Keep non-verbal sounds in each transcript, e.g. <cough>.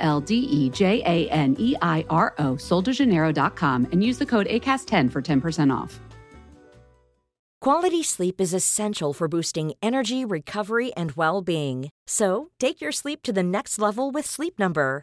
L D E J A N E I R O, soldejaneiro.com, and use the code ACAST10 for 10% off. Quality sleep is essential for boosting energy, recovery, and well being. So, take your sleep to the next level with Sleep Number.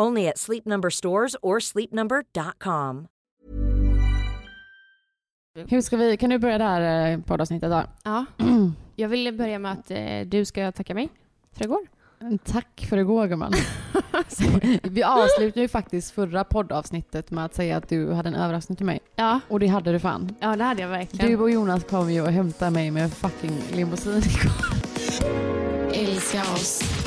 Only at Sleep Number stores or sleepnumber.com. Hur ska vi, kan du börja det här eh, poddavsnittet då? Ja. <clears throat> Jag vill börja med att eh, du ska tacka mig för igår. Tack för igår gumman. <laughs> vi avslutade ju faktiskt förra poddavsnittet med att säga att du hade en överraskning till mig. Ja, Och det hade du fan. ja det hade jag verkligen. Du och Jonas kom ju och hämtade mig med fucking limousin igår. Älska oss.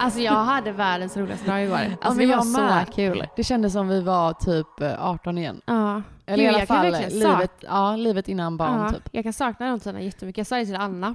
Alltså jag hade världens roligaste dag igår. Alltså ja, det var jag så med. kul. Det kändes som vi var typ eh, 18 igen. Ja. Eller Gud, i alla fall verkligen livet, ja, livet innan barn ja, typ. Jag kan sakna de tiderna jättemycket. Jag sa det till Anna.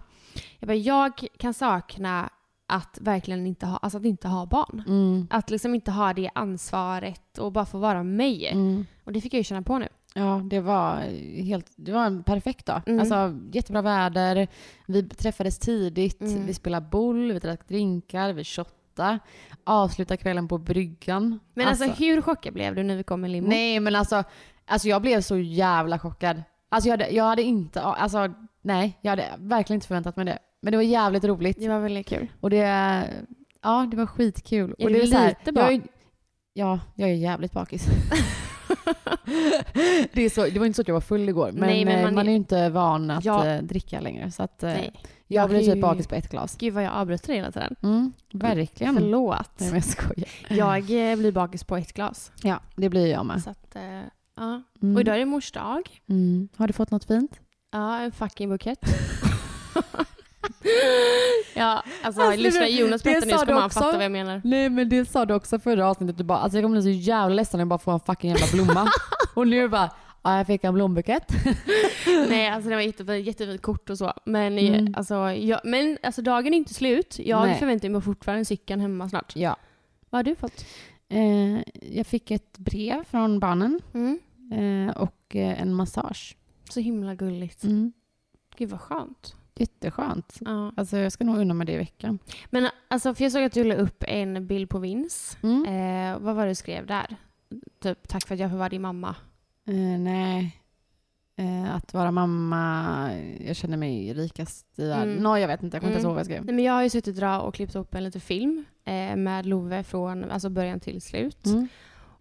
Jag, bara, jag kan sakna att verkligen inte ha, alltså att inte ha barn. Mm. Att liksom inte ha det ansvaret och bara få vara mig. Mm. Och det fick jag ju känna på nu. Ja, det var helt, det var en perfekt dag. Mm. Alltså jättebra väder, vi träffades tidigt, Mm. vi spelade boll, vi drack drinkar, vi shottade, avslutade kvällen på bryggan. Men alltså, hur chockad blev du när vi kom med limo? Nej men alltså, alltså jag blev så jävla chockad. Alltså jag hade, jag hade inte, alltså nej, jag hade verkligen inte förväntat mig det. Men det var jävligt roligt. Det var väldigt kul. Och det, ja det var skitkul. Är och det här, lite jag är, Ja, jag är jävligt bakis. <laughs> det, är så, det var inte så att jag var full igår, men, Nej, men eh, man man, är- ju inte van att Ja. eh, dricka längre. Så att, eh, Nej. jag Jag blev kan typ bakis på ett glas. Gud vad jag avbryter dig hela tiden. Mm, verkligen. Förlåt. Nej, men jag skojar. Jag blir bakis på ett glas. Ja, det blir jag med. Så att, ja. Mm. Och idag är det mors dag. Mm. Har du fått något fint? Ja, en fucking bukett. <laughs> <laughs> ja, alltså, Alltså, lyssna Jonas berättar nu så kommer han fatta vad jag menar. Nej men det sa du också förra avsnittet. Du bara, alltså jag kommer bli så jävla ledsen när jag bara får en fucking jävla blomma. <laughs> och nu bara, ja jag fick en blombukett. <laughs> Nej, alltså det var jättefint, jättefint kort och så. Men, Mm. eh, alltså, jag, men alltså, dagen är inte slut. Jag Nej. förväntar mig fortfarande cykeln hemma snart. ja. Vad har du fått? Eh, jag fick ett brev från barnen Mm. eh, och eh, en massage. Så himla gulligt. Mm. Gud vad skönt. Jätteskönt. Ja. Alltså jag ska nog unna mig det i veckan. Men alltså, för jag såg att du la upp en bild på Vins. Mm. Eh, vad var det du skrev där? Typ, tack för att jag får vara din mamma. Eh, nej. Eh, att vara mamma, jag känner mig rikast i världen. Mm. Nå, jag vet inte, jag kommer inte Mm. ihåg vad jag skrev. Nej, men jag har ju suttit dra och klippt upp en liten film eh, med Love från alltså början till slut. Mm.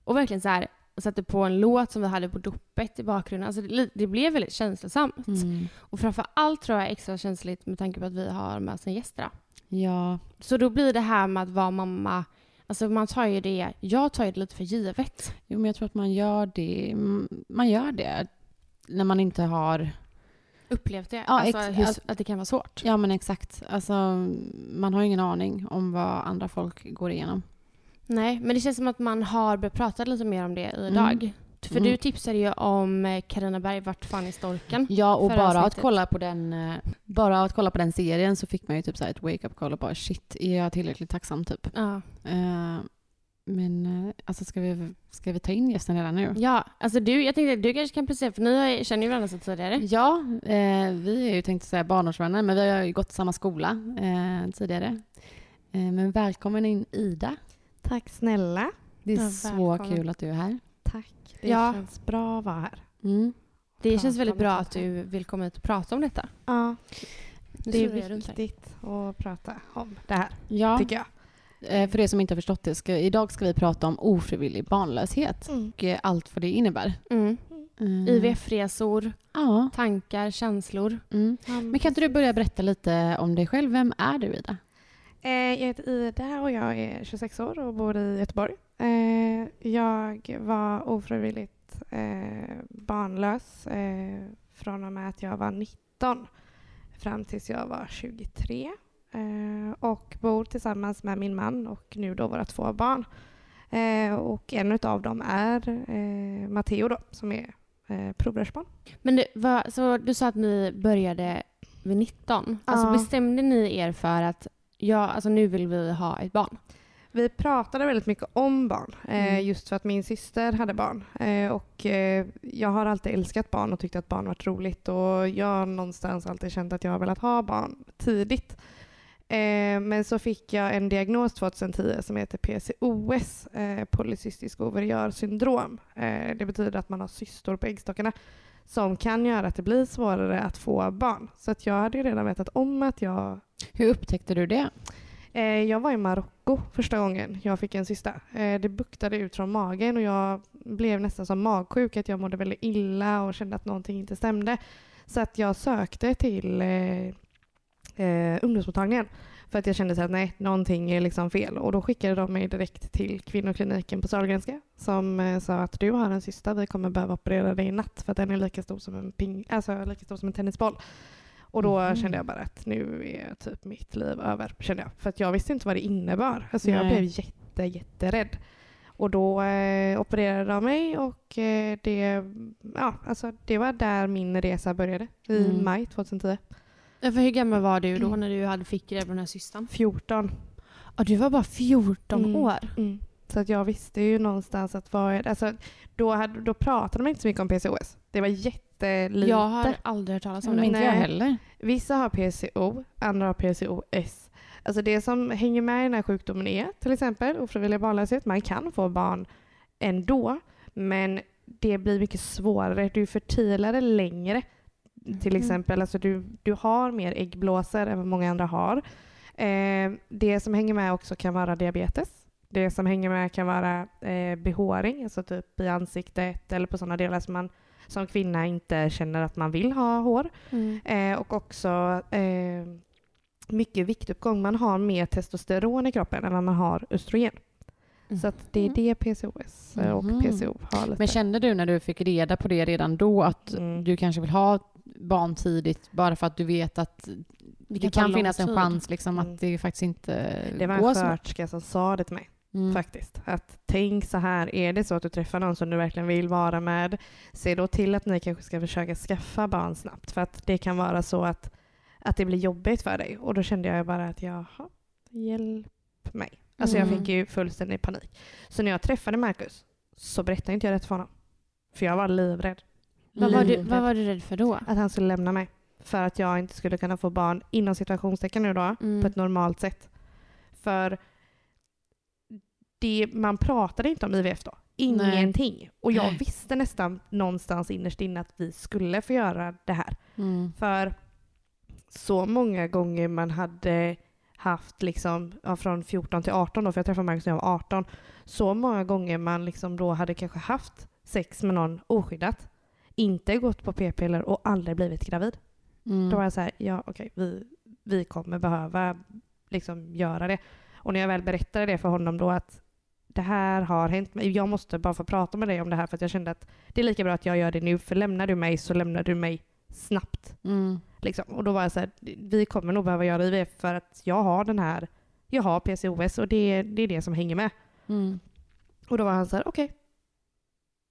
Och verkligen så här, satte på en låt som vi hade på dopet i bakgrunden. Alltså det, det blev väldigt känslosamt. Mm. Och framför allt tror jag extra känsligt med tanke på att vi har med oss en gäst idag. Ja, Så då blir det här med att vara mamma, alltså man tar ju det, jag tar ju det lite för givet. jo, men jag tror att man gör det, man gör det när man inte har Upplevt det, Ja, alltså hur, att- det kan vara svårt. Ja men exakt. Alltså, man har ingen aning om vad andra folk går igenom. Nej, men det känns som att man har börjat prata lite mer om det idag. Mm. För Mm. du tipsade ju om Carina Berg, Vart fan är storken? Ja och bara att avsnittet. kolla på den eh, bara att kolla på den serien så fick man ju typ så ett wake-up call och bara shit, är jag tillräckligt tacksam typ. Ja. Eh, men eh, alltså ska vi, ska vi ta in gästen redan nu? ja, alltså du, jag tänkte att du kanske kan presentera, för ni känner ju varandra sedan tidigare. Ja, eh, vi är ju tänkt att säga barnårsvänner men vi har ju gått samma skola eh, tidigare. Eh, men välkommen in Ida. Tack snälla. Det är Ja, så välkommen. kul att du är här. Tack. Det Ja. känns bra att vara här. Mm. Det Prata känns väldigt bra att du vill komma hit och prata om detta. Ja. Nu Det är viktigt att prata om det här, Ja, tycker jag. eh, för er som inte har förstått det, ska, idag ska vi prata om ofrivillig barnlöshet Mm. och eh, allt vad det innebär. Mm. Mm. IVF-resor, Ja. tankar, känslor. Mm. Men kan inte du börja berätta lite om dig själv? Vem är du, Ida? Eh, Jag heter Ida och jag är 26 år och bor i Göteborg. Eh, Jag var ofrivilligt eh, barnlös från och med att jag var 19 fram tills jag var 23. Eh, Och bor tillsammans med min man och nu då våra två barn. Och en av dem är Matteo då, som är eh, provrörsbarn. Men det var, så du sa att ni började vid 19. Alltså Ja. bestämde ni er för att ja, alltså nu vill vi ha ett barn? Vi pratade väldigt mycket om barn, eh, Mm. just för att min syster hade barn. Eh, och eh, jag har alltid älskat barn och tyckt att barn varit roligt. Och jag har någonstans alltid känt att jag har velat ha barn tidigt. Eh, men så fick jag en diagnos 2010 som heter PCOS, eh, polycystisk ovariör syndrom. Eh, det betyder att man har cystor på äggstockarna som kan göra att det blir svårare att få barn. Så att jag hade ju redan vetat om att jag Hur upptäckte du det? Eh, jag var i Marocko första gången jag fick en cysta. Eh, det buktade ut från magen och jag blev nästan som magsjuk. Att jag mådde väldigt illa och kände att någonting inte stämde. Så att jag sökte till eh, eh, ungdomsmottagningen. För att jag kände så att nej, någonting är liksom fel. Och då skickade de mig direkt till kvinnokliniken på Sahlgrenska som eh, sa att du har en cysta, vi kommer behöva operera dig i natt för att den är lika stor som en, ping, alltså, lika stor som en tennisboll. Och då Mhm. kände jag bara att nu är typ mitt liv över. Kände jag. För att jag visste inte vad det innebar. Alltså jag blev jätte, jätterädd. Och då eh, opererade de mig och eh, det, ja, alltså, det var där min resa började. I Mm. maj 2010. Ja, För hur gammal var du då när du hade fick reda på den här systern? 14. Ja, du var bara 14 Mm. år. Mm. Så att jag visste ju någonstans att vad är, alltså, då, hade, då pratade man inte så mycket om PCOS. Det var jättelite. Jag har aldrig hört talas om det. inte jag heller. Vissa har PCO, andra har PCOS. Alltså det som hänger med i den här sjukdomen är till exempel ofrivillig barnlöshet. Man kan få barn ändå, men det blir mycket svårare. Du förtilar det längre. Till Mhm. exempel, alltså du, du har mer äggblåsor än vad många andra har. Eh, det som hänger med också kan vara diabetes. Det som hänger med kan vara eh, behåring, alltså typ i ansiktet eller på sådana delar som man som kvinna inte känner att man vill ha hår. Mm. Eh, och också eh, mycket viktuppgång. Man har mer testosteron i kroppen än vad man har östrogen. Så att det är det PCOS eh, och Mhm. PCO har lite. Men kände du när du fick reda på det redan då att Mm. du kanske vill ha barn tidigt bara för att du vet att det kan kan, finnas en chans liksom Mm. att det faktiskt inte det var en sköterska som sa det till mig Mm. faktiskt. Att tänk så här, är det så att du träffar någon som du verkligen vill vara med, se då till att ni kanske ska försöka skaffa barn snabbt. För att det kan vara så att, att det blir jobbigt för dig. Och då kände jag bara att jaha, hjälp mig. Alltså jag Mm. fick ju fullständig panik. Så när jag träffade Marcus så berättade inte jag det för honom. För jag var livrädd. Vad, var du, vad var du rädd för då? Att han skulle lämna mig. För att jag inte skulle kunna få barn inom situationstecken nu då, Mm. på ett normalt sätt. För det, man pratade inte om IVF då. Ingenting. Och jag Nej. visste nästan någonstans innerst inne att vi skulle få göra det här. Mm. För så många gånger man hade haft liksom, ja, från 14 till 18 då, för jag träffade Marcus när jag var 18. Så många gånger man liksom då hade kanske haft sex med någon oskyddat, inte gått på p-piller och aldrig blivit gravid. Mm. Då var jag så här, ja okej, vi, vi kommer behöva liksom göra det. Och när jag väl berättade det för honom då att det här har hänt mig, jag måste bara få prata med dig om det här för att jag kände att det är lika bra att jag gör det nu, för lämnar du mig så lämnar du mig snabbt. Mm. Liksom. Och då var jag så här, vi kommer nog behöva göra IVF för att jag har den här, jag har PCOS och det, det är det som hänger med. Mm. Och då var han så här, okej,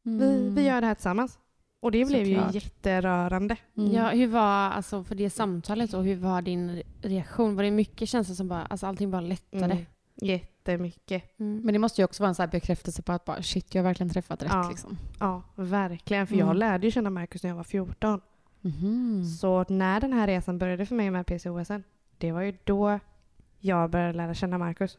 vi, Mm. vi gör det här tillsammans. Och det blev Såklart. ju jätterörande. Mm. Ja, hur var, alltså för det samtalet och hur var din re- reaktion? Var det mycket känslor som bara, alltså allting bara lättade? Mm. Jättemycket. Mm. Men det måste ju också vara en så här bekräftelse på att bara, shit, jag har verkligen träffat rätt. Ja. Liksom. Ja, verkligen. För jag Mm. lärde ju känna Marcus när jag var 14. Mhm. Så när den här resan började för mig med PCOSen, det var ju då jag började lära känna Marcus.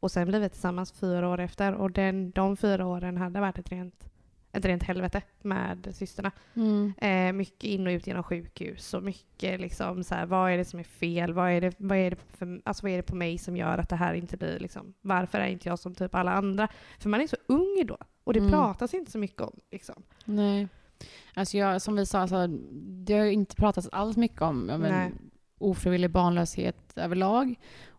Och sen blev vi tillsammans fyra år efter och den, de fyra åren hade varit ett rent, ett rent helvete med systrarna. Mm. Eh, mycket in och ut genom sjukhus och mycket liksom så här, vad är det som är fel? Vad är det, vad, är det för, alltså, vad är det på mig som gör att det här inte blir liksom, varför är inte jag som typ alla andra? För man är så ung då och det Mm. pratas inte så mycket om. Liksom. Nej. Alltså jag, som vi sa, alltså, det har ju inte pratats alls mycket om men, ofrivillig barnlöshet överlag.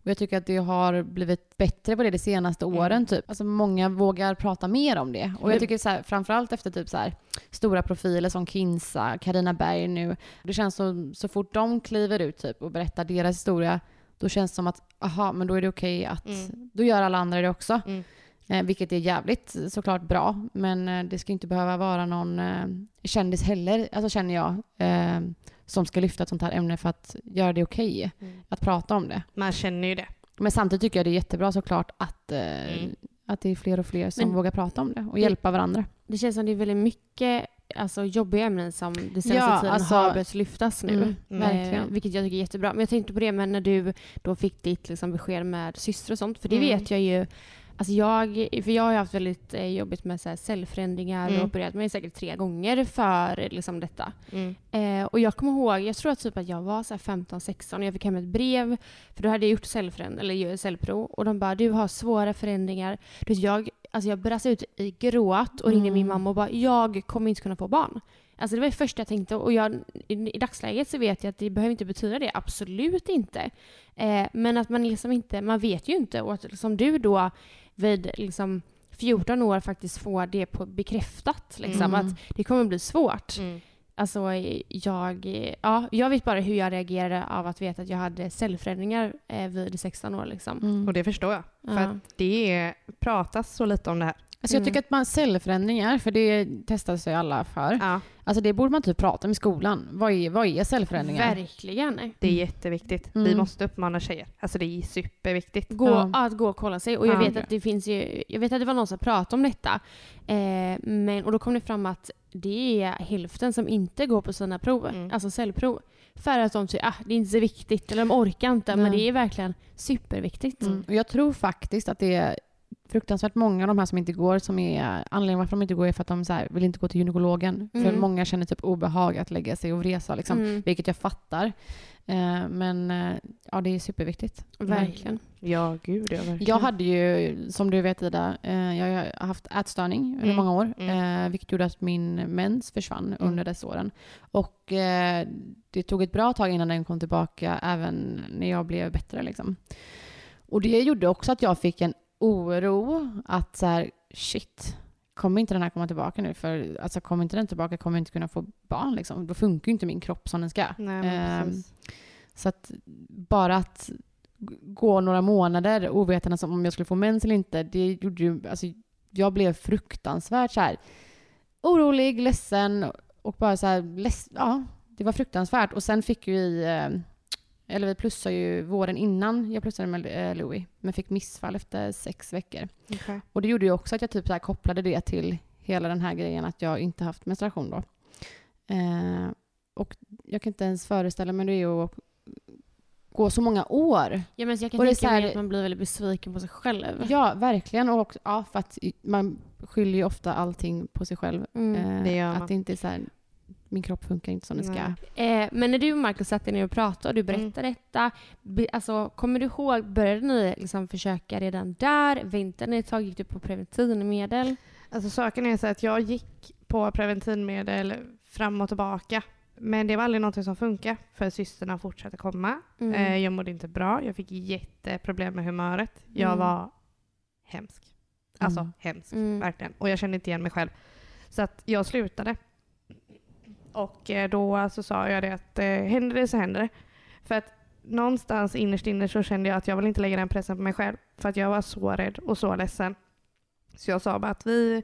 Och jag tycker att det har blivit bättre på det de senaste Mm. åren. Typ. Alltså många vågar prata mer om det. Och jag tycker så här, framförallt efter typ så här, stora profiler som Kinsa, Karina Berg nu. Det känns så, så fort de kliver ut typ, och berättar deras historia, då känns det som att aha, men då är det okej att, Mm. då gör alla andra det också. Mm. Eh, vilket är jävligt såklart bra, men eh, det ska inte behöva vara någon eh, kändis heller, alltså känner jag, eh, som ska lyfta ett sånt här ämne för att göra det okej Mm. att prata om det. Man känner ju det. Men samtidigt tycker jag det är jättebra såklart att, eh, Mm. att det är fler och fler som Men- vågar prata om det och Det- hjälpa varandra. Det känns som det är väldigt mycket alltså, jobbiga ämnen som det senaste Ja, tiden alltså- har börjat lyftas nu. Mm, Mm. verkligen. Eh, vilket jag tycker är jättebra. Men jag tänkte på det men när du då fick ditt liksom, besked med syster och sånt. För det Mm. vet jag ju. Alltså jag, för jag har haft väldigt eh, jobbigt med så här, cellförändringar Mm. och opererat mig säkert tre gånger för liksom, detta. Mm. Eh, och jag kommer ihåg, jag tror att, typ att jag var 15-16 och jag fick hem ett brev. För då hade jag gjort cellföränd- eller cellprov och de bara du har svåra förändringar. Du vet, jag, alltså jag brast ut i gråt och ringde Mm. min mamma och bara jag kommer inte kunna få barn. Alltså det var det första jag tänkte och jag, i, i dagsläget så vet jag att det behöver inte betyda det, absolut inte. Eh, men att man liksom inte, man vet ju inte och att som du då vid liksom 14 år faktiskt får det på bekräftat liksom Mm. att det kommer bli svårt. Mm. Alltså jag, ja, jag vet bara hur jag reagerade av att veta att jag hade cellförändringar eh, vid 16 år. Liksom. Mm. Och det förstår jag. För Ja. att det pratas så lite om det här. Alltså jag Mm. tycker att man cellförändringar, för det testar sig alla för. Ja, Alltså det borde man typ prata om i skolan. Vad är, vad är cellförändringar? Verkligen. det är jätteviktigt. Vi Mm. måste uppmana tjejer. Alltså det är superviktigt. Gå, Ja. Att gå och kolla sig. Och jag Ja. vet att det finns ju, jag vet att det var någon som pratade om detta. Eh, men, och då kom det fram att det är hälften som inte går på sina prov, Mm. alltså cellprov. För att de tycker ah, det är inte så viktigt, eller de orkar inte. Men Nej. det är verkligen superviktigt. Mm. Och jag tror faktiskt att det är fruktansvärt många av de här som inte går, som är anledningen varför de inte går är för att de så här, vill inte gå till gynekologen. För Mm. många känner typ obehag att lägga sig och vresa, liksom, Mm, vilket jag fattar. Eh, men eh, ja, det är superviktigt. verkligen. Ja, gud ja, verkligen. Jag hade ju, som du vet Ida, eh, jag har haft ätstörning under Mm. många år, Mm. eh, vilket gjorde att min mens försvann Mm. under dessa åren. Och det tog ett bra tag innan den kom tillbaka, även när jag blev bättre. Liksom. Och det gjorde också att jag fick en oro att så här, shit, kommer inte den här komma tillbaka nu? För alltså, kommer inte den tillbaka kommer jag inte kunna få barn. Liksom. Då funkar ju inte min kropp som den ska. Nej, precis. Så att bara att gå några månader ovetandes om jag skulle få mens eller inte, det gjorde ju, alltså jag blev fruktansvärt så här orolig, ledsen och bara så här, leds, ja, det var fruktansvärt. Och sen fick vi, eh, eller vi plussade ju våren innan jag plussade med eh, Louis, men fick missfall efter sex veckor. Okej. Och det gjorde ju också att jag typ så kopplade det till hela den här grejen att jag inte haft menstruation då. Eh, och jag kan inte ens föreställa mig det är att gå så många år. Ja, men jag kan Och det är tänka här- mig att man blir väldigt besviken på sig själv. Ja, verkligen. Och också, ja, för att man skyller ju ofta allting på sig själv. Mm. Eh, det gör man. Att det inte är så här, min kropp funkar inte som den ska. Eh, men när du och Marcus satt er ner och pratade och du berättade detta, be, alltså, kommer du ihåg, började ni liksom försöka redan där? Väntade ni ett tag? Gick du på preventivmedel? Alltså saken är så att jag gick på preventivmedel fram och tillbaka. Men det var aldrig något som funkade för systrarna fortsatte komma. Mm. Eh, jag mådde inte bra. Jag fick jätteproblem med humöret. Jag Mm. var hemsk. Alltså Mm. hemsk, Mm. verkligen. Och jag kände inte igen mig själv. Så att jag slutade. Och eh, då så sa jag det att eh, händer det så händer det. För att någonstans innerst inne så kände jag att jag vill inte lägga den pressen på mig själv. För att jag var så rädd och så ledsen. Så jag sa bara att vi,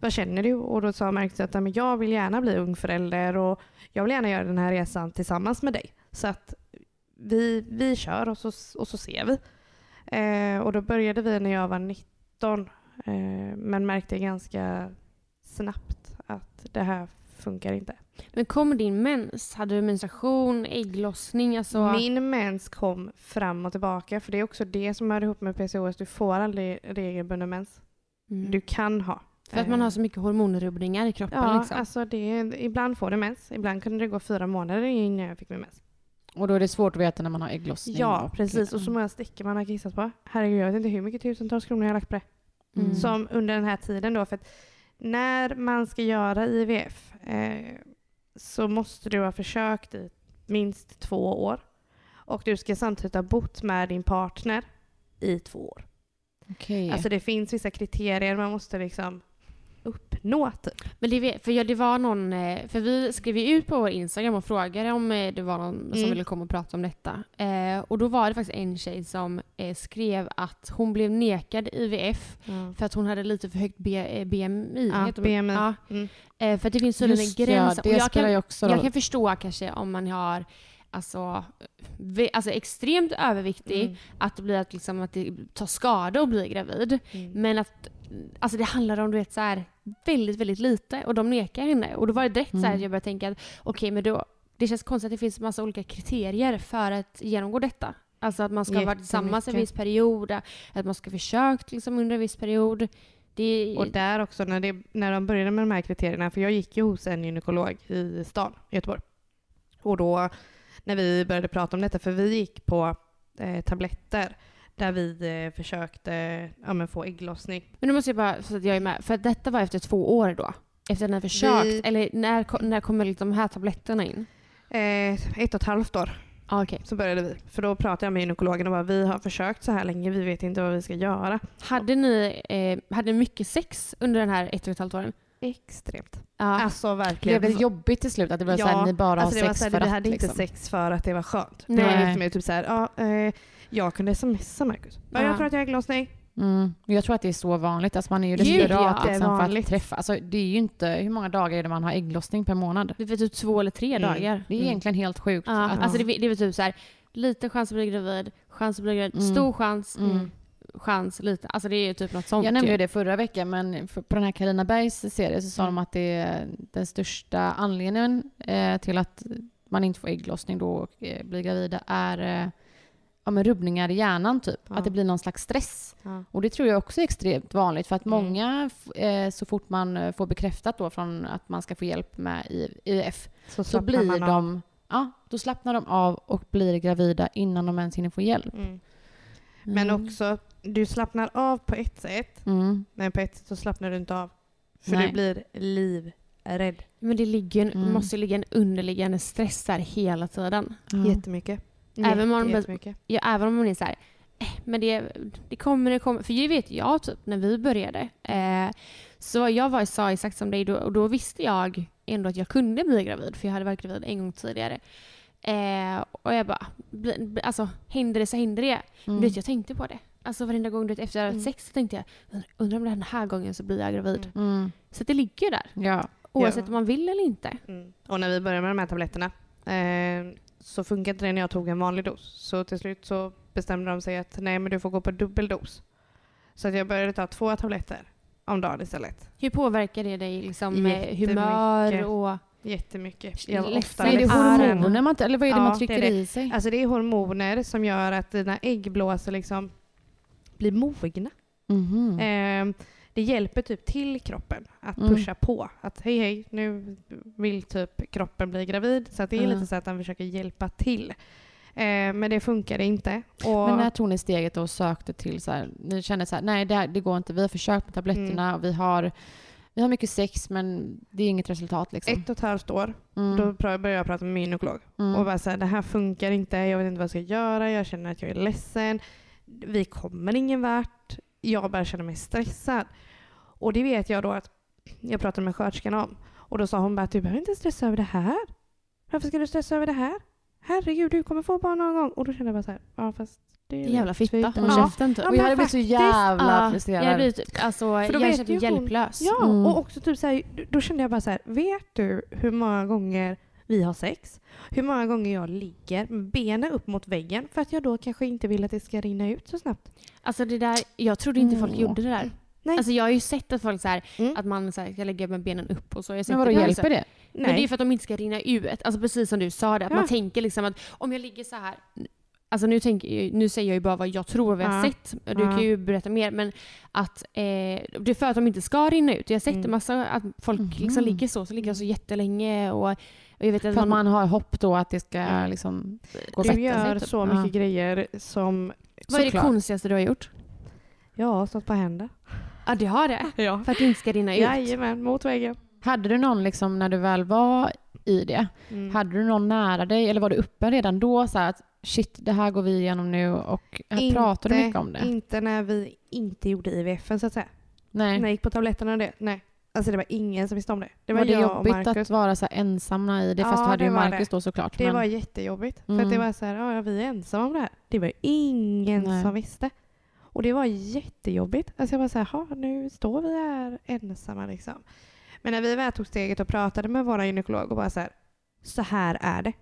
vad känner du? Och då sa Marcus att men jag vill gärna bli ung förälder och jag vill gärna göra den här resan tillsammans med dig. Så att vi, vi kör och så, och så ser vi. Eh, och då började vi när jag var 19 eh, men märkte ganska snabbt att det här funkar inte. Men kom din mens? Hade du menstruation, ägglossning? Alltså, Min mens kom fram och tillbaka för det är också det som hör ihop med PCOS. Du får aldrig regelbunden mens. Mm. Du kan ha. För att man har så mycket hormonrubbningar i kroppen Ja, liksom. alltså det, ibland får det mens. Ibland kunde det gå fyra månader innan jag fick min mens. Och då är det svårt att veta när man har ägglossning. Ja, och- precis. Och så många stickor man har kissat på. Herregud, jag vet inte hur mycket tusentals kronor jag har lagt på det. Mm. Som under den här tiden då. För att när man ska göra IVF eh, så måste du ha försökt i minst två år. Och du ska samtidigt ha bott med din partner i två år. Okej. Alltså det finns vissa kriterier man måste liksom uppnå typ. Men det, för ja, det var någon, eh, för vi skrev ju ut på vår Instagram och frågade om eh, det var någon som Mm. ville komma och prata om detta. Eh, och då var det faktiskt en tjej som eh, skrev att hon blev nekad IVF för att hon hade lite för högt B, eh, BMI. Ja? BMI. Ja, Mm. eh, för att det finns tydligen en Just gräns. Ja, Och jag kan, också jag roll. kan förstå kanske om man har alltså, alltså extremt överviktig, Mm. att det blir att, liksom, att det tar skada att bli gravid. Mm. Men att alltså det handlar om du vet, så här, väldigt, väldigt lite och de nekar henne. Och då var det direkt så här Mm. att jag började tänka att okej, men då, det känns konstigt att det finns massa olika kriterier för att genomgå detta. Alltså att man ska vara tillsammans en viss period, att man ska ha försökt liksom under en viss period. Det, Och där också när, det, när de började med de här kriterierna, för jag gick ju hos en gynekolog i stan, i Göteborg. Och då när vi började prata om detta, för vi gick på eh, tabletter där vi eh, försökte ja, men få ägglossning. Men nu måste jag bara, så att jag är med, för detta var efter två år då? Efter att ni har försökt? Vi- Eller när, när kommer liksom de här tabletterna in? Eh, ett och ett halvt år Ah, okej. så började vi. För då pratade jag med gynekologen och bara, vi har försökt så här länge, vi vet inte vad vi ska göra. Hade ni eh, hade ni mycket sex under den här ett och ett halvt åren? Extremt. Ja. Alltså verkligen. Blev det jobbigt till slut? Att det var Ja, såhär, ni bara alltså det har sex så här, för vi att hade inte liksom. sex för att det var skönt. Det Nej. var lite mer typ så här, ja, eh, jag kunde smsa Marcus. Ja, Ja. Jag tror att jag har ägglossning. Mm. Jag tror att det är så vanligt. Alltså man är ju Gud, desperat det är liksom, för att vanligt. träffa. Alltså det är ju inte, hur många dagar är det man har ägglossning per månad? Det är typ två eller tre Mm. dagar. Det är Mm. egentligen helt sjukt. Ja, att, alltså det, det är väl typ så här, liten chans att bli gravid, chans att bli gravid, Mm. stor chans, Mm. chans, lite. Alltså det är ju typ något sånt. Jag nämnde ju. ju det förra veckan, men för- på den här Carina Bergs serie så sa Mm. de att det är den största anledningen eh, till att man inte får ägglossning då och eh, blir gravida är eh, ja, men rubbningar i hjärnan typ. Ja. Att det blir någon slags stress. Ja. Och det tror jag också är extremt vanligt för att Mm. många, eh, så fort man eh, får bekräftat då från att man ska få hjälp med I- IVF, Så, så blir av. de, ja, då slappnar de av och blir gravida innan de ens hinner få hjälp. Mm. Men Mm. också, du slappnar av på ett sätt, Mm. men på ett sätt så slappnar du inte av. För Nej. du blir livrädd. Men det ligger en, Mm. måste ligga en underliggande stress där hela tiden. Ja. Jättemycket. Även om man. Ja, även om man är så här, eh, men det, det kommer, det kommer. För det vet jag typ när vi började. Eh, så jag var, sa exakt som dig då, och då visste jag ändå att jag kunde bli gravid. För jag hade varit gravid en gång tidigare. Eh, och jag bara, bli, bli- alltså händer det så händer det. Mm. Du vet, jag tänkte på det. Alltså varenda gång du vet, efter jag hade Mm. sex så tänkte jag, "Undrar- om den här gången så blir jag gravid. Mm. Så det ligger där. Ja. Oavsett Ja. om man vill eller inte. Mm. Och när vi började med de här tabletterna eh, så funkade inte det när jag tog en vanlig dos. Så till slut så bestämde de sig att nej men du får gå på dubbel dos. Så att jag började ta två tabletter om dagen istället. Hur påverkar det dig liksom, med Jättemycket. humör och... Jättemycket. Jag var ofta det hormoner man, eller vad är det Ja, man det trycker är det. i sig? Alltså det är hormoner som gör att dina äggblåsor liksom blir mogna. Mhm. Eh, det hjälper typ till kroppen att Mm. pusha på. Att hej hej, nu vill typ kroppen bli gravid. Så att det är Mm. lite så att den försöker hjälpa till. Eh, men det funkade inte. Och, Men när tog ni steget och sökte till så här, ni kände så här, nej det, här, det går inte, vi har försökt med tabletterna Mm. och vi har, vi har mycket sex men det är inget resultat liksom. ett och ett halvt år, Mm. då började jag prata med min gynekolog. Mm. Och bara så här, det här funkar inte, jag vet inte vad jag ska göra, jag känner att jag är ledsen. Vi kommer ingen vart. Jag börjar känna mig stressad. Och det vet jag då att jag pratade med sköterskan om. Och då sa hon bara att du behöver inte stressa över det här. Varför ska du stressa över det här? Herregud, du kommer få barn någon gång. Och då kände jag bara så här, ja fast det är Jävla fitta. typ- Håll Ja. käften typ. Ja, och jag hade blivit så jävla Ja, jag frustrerad. blir typ, alltså, jag mig hon- hjälplös. Ja, Mm. och också typ så här, då kände jag bara så här, vet du hur många gånger vi har sex? Hur många gånger jag ligger med benen upp mot väggen för att jag då kanske inte vill att det ska rinna ut så snabbt? Alltså det där, jag trodde inte folk Mm. gjorde det där. Nej. Alltså jag har ju sett att folk så här, Mm. att man så här, ska lägga med benen upp och så. Jag men vadå, hjälper det? Men det är för att de inte ska rinna ut. Alltså precis som du sa det, att Ja. man tänker liksom att om jag ligger så här Alltså nu, tänker, nu säger jag ju bara vad jag tror vi har Ja. sett. Du Ja. kan ju berätta mer. Men att eh, det är för att de inte ska rinna ut. Jag har sett Mm. en massa att folk liksom ligger så, så ligger de så jättelänge. Och, och jag vet att För att man har hopp då att det ska liksom gå Du gör sig. typ. så mycket grejer som... vad är det konstigaste du har gjort? Jag har stått på händer. Ja, det har det. <laughs> Ja. För att det inte ska rinna ut. Jajamän, mot väggen. Hade du någon liksom när du väl var i det, Mm. hade du någon nära dig eller var du uppe redan då så här att shit det här går vi igenom nu och här pratar du mycket om det? Inte när vi inte gjorde IVF så att säga. Nej. När jag gick på tabletterna och det. Nej. Alltså det var ingen som visste om det. Det var, var det jag och jobbigt Marcus. att vara så ensamma i det? Fast Ja, du hade ju Marcus det. då såklart. Det men... var jättejobbigt. För Mm. att det var så här, ja, vi är ensamma om det här. Det var ingen Nej. som visste. Och det var jättejobbigt. Alltså jag var så här, "Ha, nu står vi här ensamma liksom. Men när vi väl tog steget och pratade med vår gynekolog och bara så här, så här är det.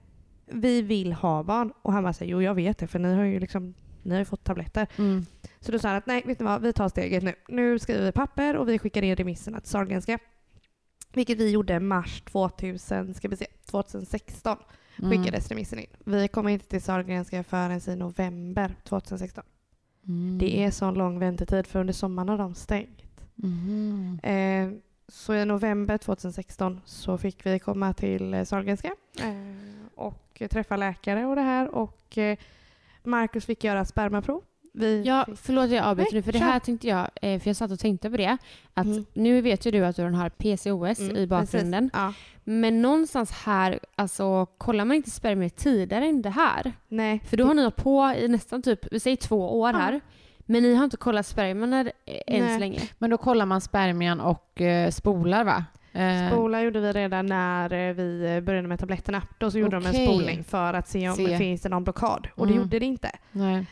Vi vill ha barn. Och han bara så här, jo jag vet det för ni har ju liksom, ni har ju fått tabletter. Mm. Så då sa han att nej, vet ni vad, vi tar steget nu. Nu skriver vi papper och vi skickar in remisserna till Sahlgrenska. Vilket vi gjorde mars 2000, ska vi se, 2016 Mm. skickades remissen in. Vi kom inte till Sahlgrenska förrän i november 2016. Mm. Det är sån lång väntetid för under sommaren har de stängt. Mhm. Eh, så i november 2016 så fick vi komma till eh, Sahlgrenska eh, och träffa läkare och det här och eh, Marcus fick göra spermaprov. Vi Ja, fick, förlåt jag avbryter nu, för det här tänkte jag, eh, för jag satt och tänkte på det, att Mm. nu vet ju du att du har PCOS Mm, i bakgrunden. Ja. men någonstans här, alltså kollar man inte spermier tidigare än det här? Nej, För då har ni hållit på i nästan typ, vi säger två år Ja. här, men ni har inte kollat spermierna eh, än Nej. så länge. Men då kollar man spermien och eh, spolar va? Eh, Spola gjorde vi redan när eh, vi eh, började med tabletterna. Då så gjorde de Okej. en spolning för att se om Se. det finns det någon blockad. Och det Mm. gjorde det inte. Nej.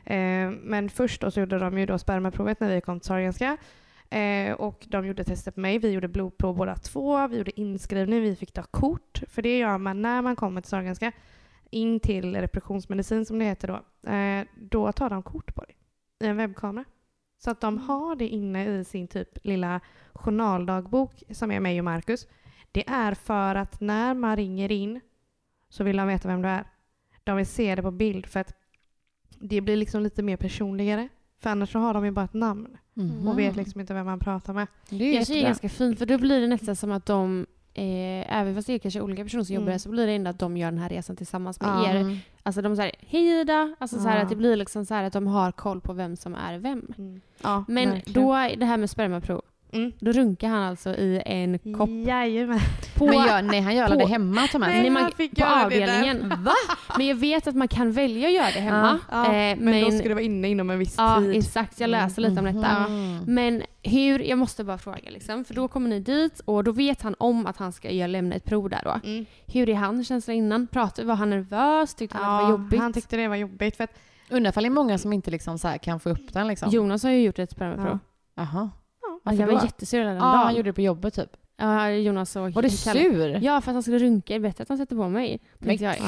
Men först då så gjorde de ju då spermaprovet när vi kom till Sahlgrenska. Och de gjorde tester på mig. Vi gjorde blodprov båda två. Vi gjorde inskrivning. Vi fick ta kort. För det gör man när man kommer till Sahlgrenska. In till repressionsmedicin som det heter då. Då tar de kort på dig. I en webbkamera. Så att de har det inne i sin typ lilla journaldagbok som är mig och Marcus. Det är för att när man ringer in så vill de veta vem du är. De vill se det på bild för att det blir liksom lite mer personligare. För annars så har de ju bara ett namn Mhm. och vet liksom inte vem man pratar med. Det är Jag tycker det är ganska fint, för då blir det nästan som att de Eh, även fast det är kanske olika personer som Mm. jobbar där så blir det ändå att de gör den här resan tillsammans med Ja. er. Mm. Alltså de säger hej Ida, alltså så här Ja. att det blir liksom så att de har koll på vem som är vem. Ja, Men verkligen. då, det här med spermaprov, Mm. då runkar han alltså i en kopp Jajamän. på, Men gör, nej, han gör på- det hemma Thomas. Nej, Nej, man, fick på göra det där. avdelningen. Va? <laughs> Men jag vet att man kan välja att göra det hemma. Ja, Eh, men, då ska det vara inne inom en viss Ja, tid. exakt. Jag läste lite om detta. Mhm. Men hur, jag måste bara fråga liksom, för då kommer ni dit och då vet han om att han ska göra, lämna ett prov där då. Mm. Hur är hans känsla innan? Pratade, var han nervös? Tyckte han att det var jobbigt? han tyckte det var jobbigt. För att, Undrar ifall det är många som inte liksom så här kan få upp den liksom. Jonas har ju gjort ett spermaprov. Jaha. Ja, jag var jättesur den Ja, dagen. han gjorde det på jobbet typ. Ja, Jonas och Var du Kalle. sur? Ja, för att han skulle runka. Bättre att han sätter på mig. Men- jag. <laughs>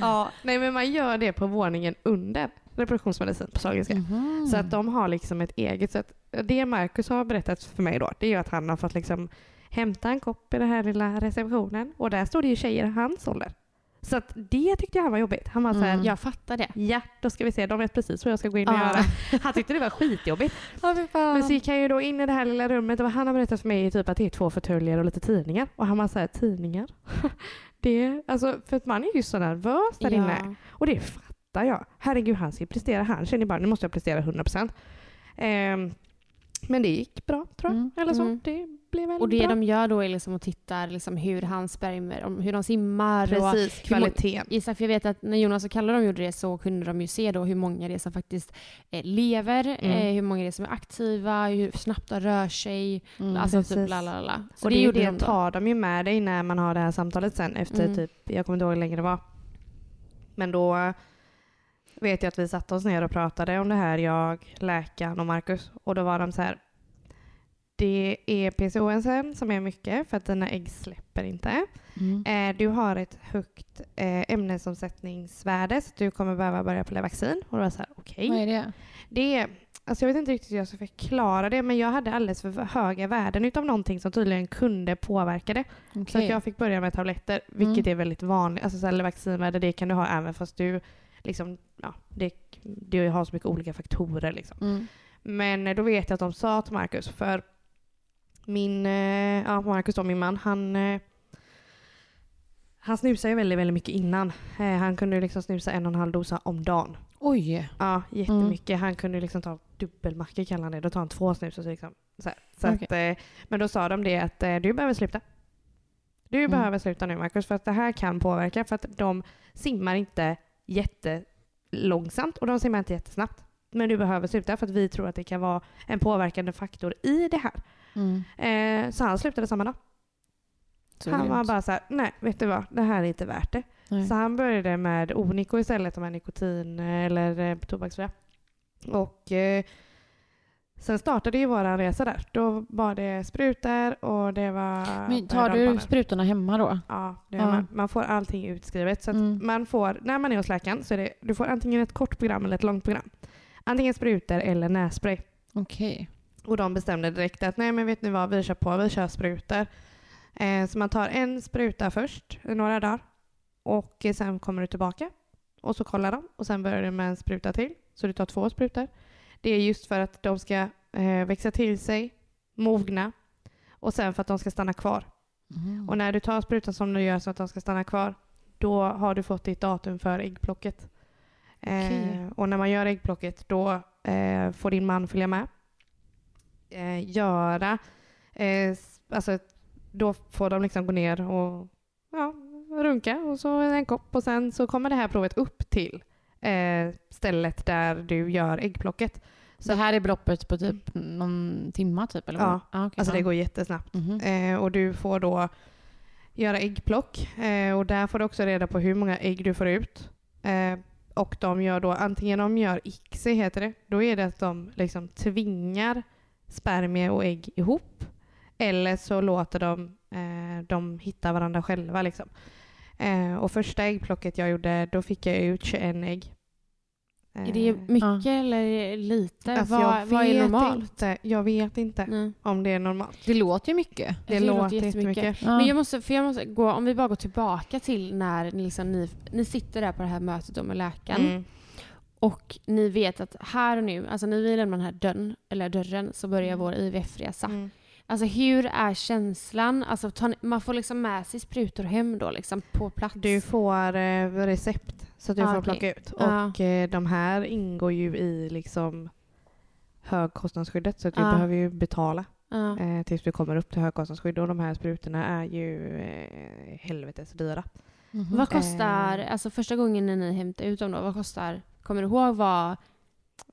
ja, nej men man gör det på våningen under reproduktionsmedicin på Sahlgrenska. Mhm. Så att de har liksom ett eget sätt. Det Marcus har berättat för mig då, det är ju att han har fått liksom hämta en kopp i den här lilla receptionen och där står det ju tjejer i hans ålder. Så att det tyckte jag han var jobbigt. Han var så här, Mm. Jag fattar det. ja då ska vi se, de vet precis vad jag ska gå in och Ja. göra. Han tyckte det var skitjobbigt. <laughs> Men så gick han ju då in i det här lilla rummet och han har berättat för mig typ att det är två fåtöljer och lite tidningar. Och han var såhär, tidningar? <laughs> det, alltså, för att man är ju så nervös där inne. Och det fattar jag. Herregud, han ska prestera. Han känner bara, nu måste jag prestera 100%. Ehm, men det gick bra, tror jag. Mm. Eller så. Mm. Det blev väl Och det bra. de gör då är liksom att titta liksom hur han spermier, om hur de simmar och Precis, hur må- kvaliteten. Isak, för jag vet att när Jonas och Kalle de gjorde det så kunde de ju se då hur många det är som faktiskt eh, lever, Mm. eh, hur många det är som är aktiva, hur snabbt de rör sig. Mm. alltså precis. typ la la la. Så och det, det, gjorde det de då. tar de ju med dig när man har det här samtalet sen efter Mm. typ, jag kommer inte ihåg hur länge det var. Men då vet jag att vi satte oss ner och pratade om det här, jag, läkaren och Marcus. Och då var de så här. Det är PCOS som är mycket för att dina ägg släpper inte. Mm. Eh, du har ett högt eh, ämnesomsättningsvärde så du kommer behöva börja på vaccin. Och då var så här, okej. Vad är det? Det är Alltså jag vet inte riktigt hur jag ska förklara det men jag hade alldeles för höga värden utav någonting som tydligen kunde påverka det. Så Okej. att jag fick börja med tabletter, vilket Mm. är väldigt vanligt. Alltså så vaccinvärde, det kan du ha även fast du liksom, ja, det, det har så mycket olika faktorer liksom. Mm. Men eh, då vet jag att de sa till Marcus, för min, eh, ja Marcus då, min man, han eh, han snusade ju väldigt, väldigt mycket innan. Eh, han kunde liksom snusa en och en halv dosa om dagen. Oj. Ja, jättemycket. Han kunde liksom ta dubbelmacka kallar han det. Då tar han två snus och så liksom så, så att, eh, Men då sa de det att du behöver sluta. Du Mm. behöver sluta nu Marcus för att det här kan påverka för att de simmar inte jättelångsamt och de simmar inte jättesnabbt. Men du behöver sluta för att vi tror att det kan vara en påverkande faktor i det här. Mm. Eh, så han slutade samma dag. Så han var bara så här, nej vet du vad, det här är inte värt det. Nej. Så han började med Onico istället, de här nikotin eller eh, tobaksfria. Och eh, sen startade ju våran resa där. Då var det sprutor och det var... Men tar du sprutorna hemma då? Ja, det Ja. Man, man får allting utskrivet. Så att Mm. man får, när man är hos läkaren så är det, du får antingen ett kort program eller ett långt program. Antingen sprutor eller nässpray. Okej. Och de bestämde direkt att nej men vet ni vad, vi kör på, vi kör sprutor. Eh, så man tar en spruta först i några dagar och sen kommer du tillbaka och så kollar de och sen börjar du med en spruta till. Så du tar två sprutor. Det är just för att de ska eh, växa till sig, mogna och sen för att de ska stanna kvar. Mm. Och när du tar sprutan som du gör så att de ska stanna kvar, då har du fått ditt datum för äggplocket. Okej. Eh, och när man gör äggplocket då eh, får din man följa med. Eh, göra, eh, alltså då får de liksom gå ner och ja, runka och så en kopp och sen så kommer det här provet upp till eh, stället där du gör äggplocket. Så det här är beloppet på typ någon timma typ? Eller vad? Ja. Ah, okej. Alltså det Ja. går jättesnabbt. Mhm. Eh, och du får då göra äggplock eh, och där får du också reda på hur många ägg du får ut. Eh, och de gör då, antingen de gör ICSI heter det, då är det att de liksom tvingar spermie och ägg ihop. Eller så låter de eh, dem hitta varandra själva. Liksom. Eh, och första äggplocket jag gjorde, då fick jag ut 21 ägg. Är det Eh, mycket eller lite? alltså vad, vad är normalt? Inte, jag vet inte Nej. om det är normalt. Det låter ju mycket. Det, låter jättemycket. Ja. Men jag måste, för jag måste gå, om vi bara går tillbaka till när ni, liksom, ni, ni sitter där på det här mötet med läkaren Mm. Och ni vet att här och nu, alltså när vi lämnar den här dörren, eller dörren så börjar Mm. vår IVF-resa. Mm. Alltså hur är känslan? Alltså, ni, man får liksom med sig sprutor hem då liksom på plats? Du får eh, recept så att du Ah, får okej. plocka ut. Ah. Och eh, de här ingår ju i liksom högkostnadsskyddet så att du Ah. behöver ju betala Ja. eh, tills du kommer upp till högkostnadsskydd. Och de här sprutorna är ju eh, helvetes dyra. Mhm. Vad kostar, Eh. alltså första gången när ni hämtar ut dem då, vad kostar, kommer du ihåg vad,